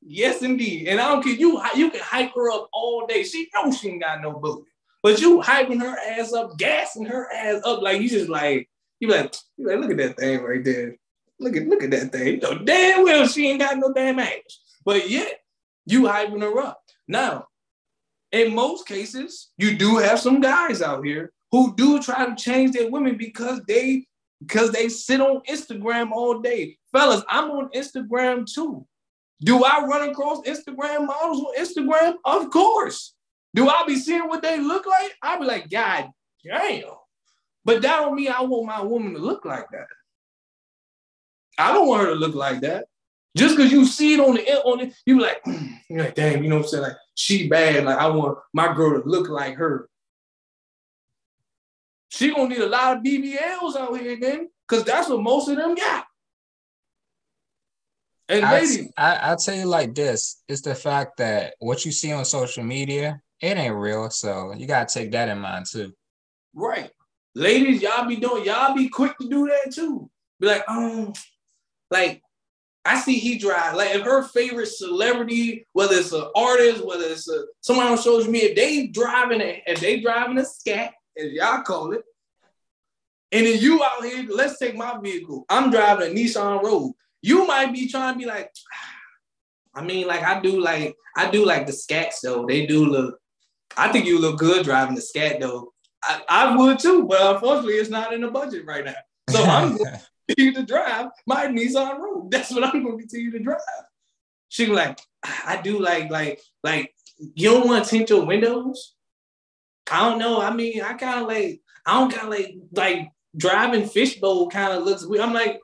Yes, indeed. And I don't care. You you can hype her up all day. She knows she ain't got no booty. But you hyping her ass up, gassing her ass up, like you just like, you like, you like, look at that thing right there. Look at look at that thing. You know, damn well she ain't got no damn ass. But yet you hyping her up. Now, in most cases, you do have some guys out here who do try to change their women because they because they sit on Instagram all day. Fellas, I'm on Instagram too. Do I run across Instagram models on Instagram? Of course. Do I be seeing what they look like? I be like, God damn. But that don't mean I want my woman to look like that. I don't want her to look like that. Just because you see it on the on it, you like, you're like, dang, you know what I'm saying? Like, she bad. Like, I want my girl to look like her. She gonna need a lot of BBLs out here then, because that's what most of them got. And I, ladies, I, I'll tell you like this: it's the fact that what you see on social media, it ain't real. So you gotta take that in mind too. Right, ladies, y'all be doing, y'all be quick to do that too. Be like, um, like I see he drive like if her favorite celebrity, whether it's an artist, whether it's a, someone on social media, if they driving a, if they driving a scat, as y'all call it, and then you out here, let's take my vehicle. I'm driving a Nissan Rogue. You might be trying to be like, I mean, like I do like I do like the scats though. They do look. I think you look good driving the scat though. I, I would too, but unfortunately, it's not in the budget right now. So I'm continue to drive my Nissan Rogue. That's what I'm going to continue to drive. She was like, I do like, like, like, you don't want to tint your windows? I don't know. I mean, I kind of like, I don't kind of like, like driving fishbowl kind of looks weird. I'm like,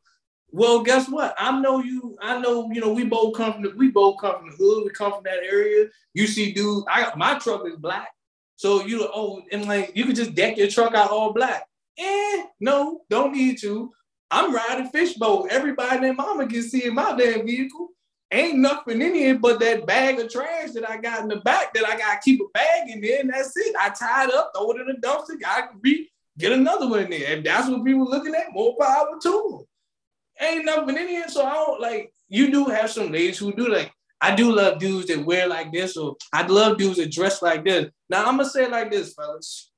well, guess what? I know you. I know you know we both come from the we both come from the hood. We come from that area. You see, dude, I my truck is black, so you oh, and like you could just deck your truck out all black. Eh, no, don't need to. I'm riding fishbowl. Everybody and their mama can see in my damn vehicle. Ain't nothing in here but that bag of trash that I got in the back that I gotta keep a bag in there, and that's it. I tied up, throw it in the dumpster, I can be get another one in there. If that's what people looking at, more power to them. Ain't nothing in here. So I don't like you do have some ladies who do like I do love dudes that wear like this, or I love dudes that dress like this. Now I'm gonna say it like this, fellas.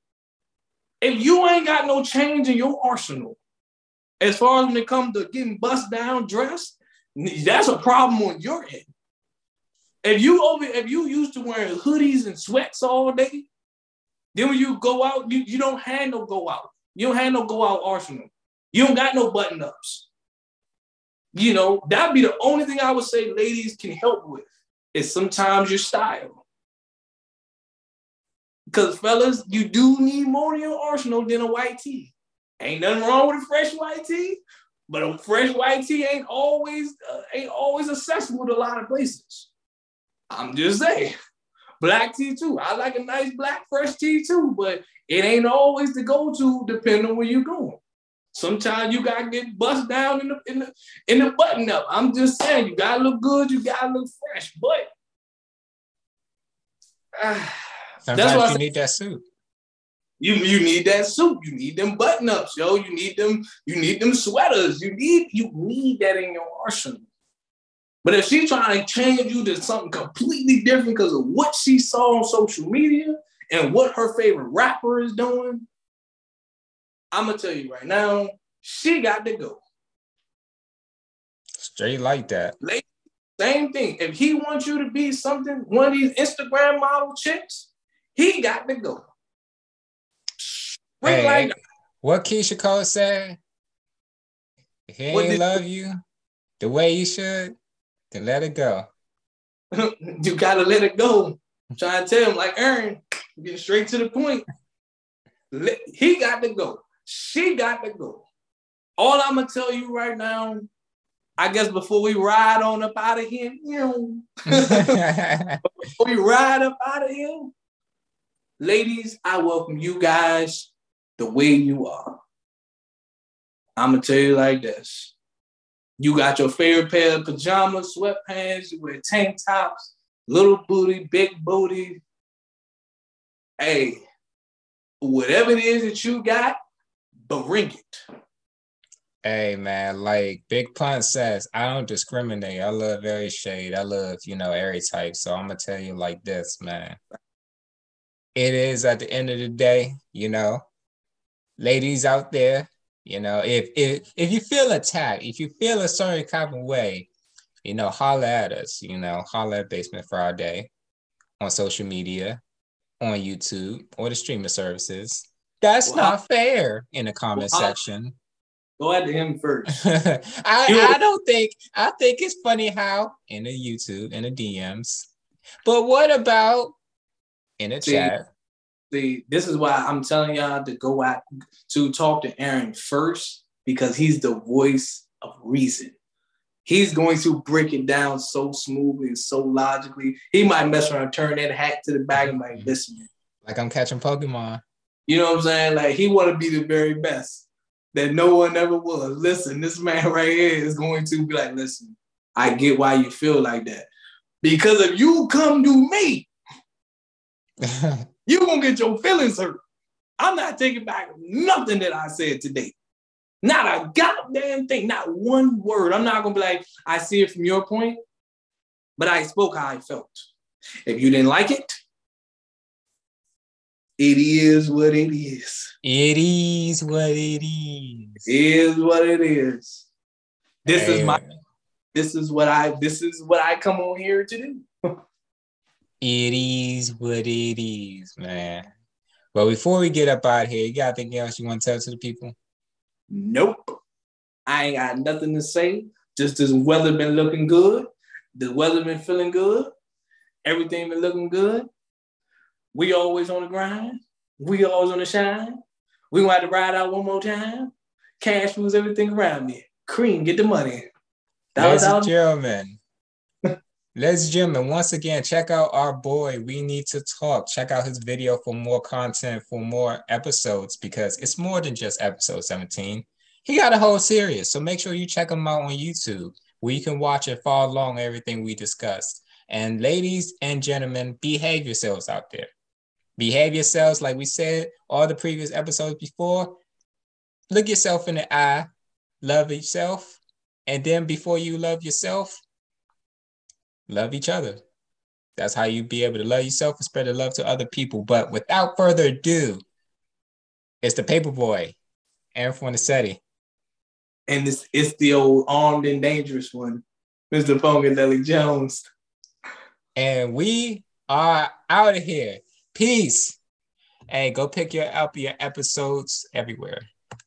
If you ain't got no change in your arsenal, as far as when it comes to getting bust down dressed, that's a problem on your end. If you over, if you used to wearing hoodies and sweats all day, then when you go out, you, you don't have no go out. You don't have no go out arsenal. You don't got no button ups. You know, that'd be the only thing I would say ladies can help with is sometimes your style. Because fellas, you do need more in your arsenal than a white tee. Ain't nothing wrong with a fresh white tee, but a fresh white tee ain't always uh, ain't always accessible to a lot of places. I'm just saying. Black tee too. I like a nice black fresh tee too, but it ain't always the go-to depending on where you're going. Sometimes you gotta get bust down in the in the in the button up. I'm just saying you gotta look good, you gotta look fresh, but uh, sometimes you need that suit. You, you need that suit. You need them button ups, yo. You need them. You need them sweaters. You need you need that in your arsenal. But if she's trying to change you to something completely different because of what she saw on social media and what her favorite rapper is doing, I'm gonna tell you right now, she got to go. Straight like that. Same thing. If he wants you to be something, one of these Instagram model chicks, he got to go. Hey, like, what Keyshia Cole said? If he ain't love you the way you should, then let it go. you gotta let it go. I'm trying to tell him, like Aaron, get straight to the point. Let, he got to go. She got to go. All I'm gonna tell you right now, I guess before we ride on up out of here, you know, before we ride up out of here, ladies, I welcome you guys the way you are. I'm gonna tell you like this. You got your favorite pair of pajamas, sweatpants, you wear tank tops, little booty, big booty. Hey, whatever it is that you got, bring it. Hey man, like Big Pun says, I don't discriminate. I love every shade. I love, you know, every type. So I'm gonna tell you like this, man. It is at the end of the day, you know, ladies out there, You know, if if if you feel attacked, if you feel a certain kind of way, you know, holler at us. You know, holler at Basement Friday on social media, on YouTube, or the streaming services. That's well, not fair in the comment well, section. Go at him first. I, I don't think I think it's funny how in the YouTube in the DMs. But what about in the See, chat? See, this is why I'm telling y'all to go out to talk to Aaron first because he's the voice of reason. He's going to break it down so smoothly and so logically. He might mess around, turn that hat to the back and like, listen. Like I'm catching Pokemon. You know what I'm saying? Like he want to be the very best that no one ever was. Listen, this man right here is going to be like, listen, I get why you feel like that. Because if you come to me, you gonna get your feelings hurt. I'm not taking back nothing that I said today. Not a goddamn thing, not one word. I'm not gonna be like, I see it from your point, but I spoke how I felt. If you didn't like it, it is what it is. It is what it is. It is what it is. This is my this is what I this is what I come on here to do. It is what it is, man. But before we get up out here, you got anything else you want to tell to the people? Nope. I ain't got nothing to say. Just this weather been looking good. The weather been feeling good. Everything been looking good. We always on the grind. We always on the shine. We gonna have to ride out one more time. Cash moves everything around me. Cream, get the money. Ladies and gentlemen, ladies and gentlemen, once again, check out our boy. We need to talk. Check out his video for more content, for more episodes, because it's more than just episode 17. He got a whole series. So make sure you check him out on YouTube where you can watch and follow along everything we discussed. And ladies and gentlemen, behave yourselves out there. Behave yourselves, like we said all the previous episodes before. Look yourself in the eye, love yourself, and then before you love yourself, love each other. That's how you be able to love yourself and spread the love to other people. But without further ado, it's the paper boy, Aaron Fornicetti. And it's, it's the old armed and dangerous one, Mr. Fungadelli Jones. And we are out of here. Peace. Hey, go pick your up your episodes everywhere.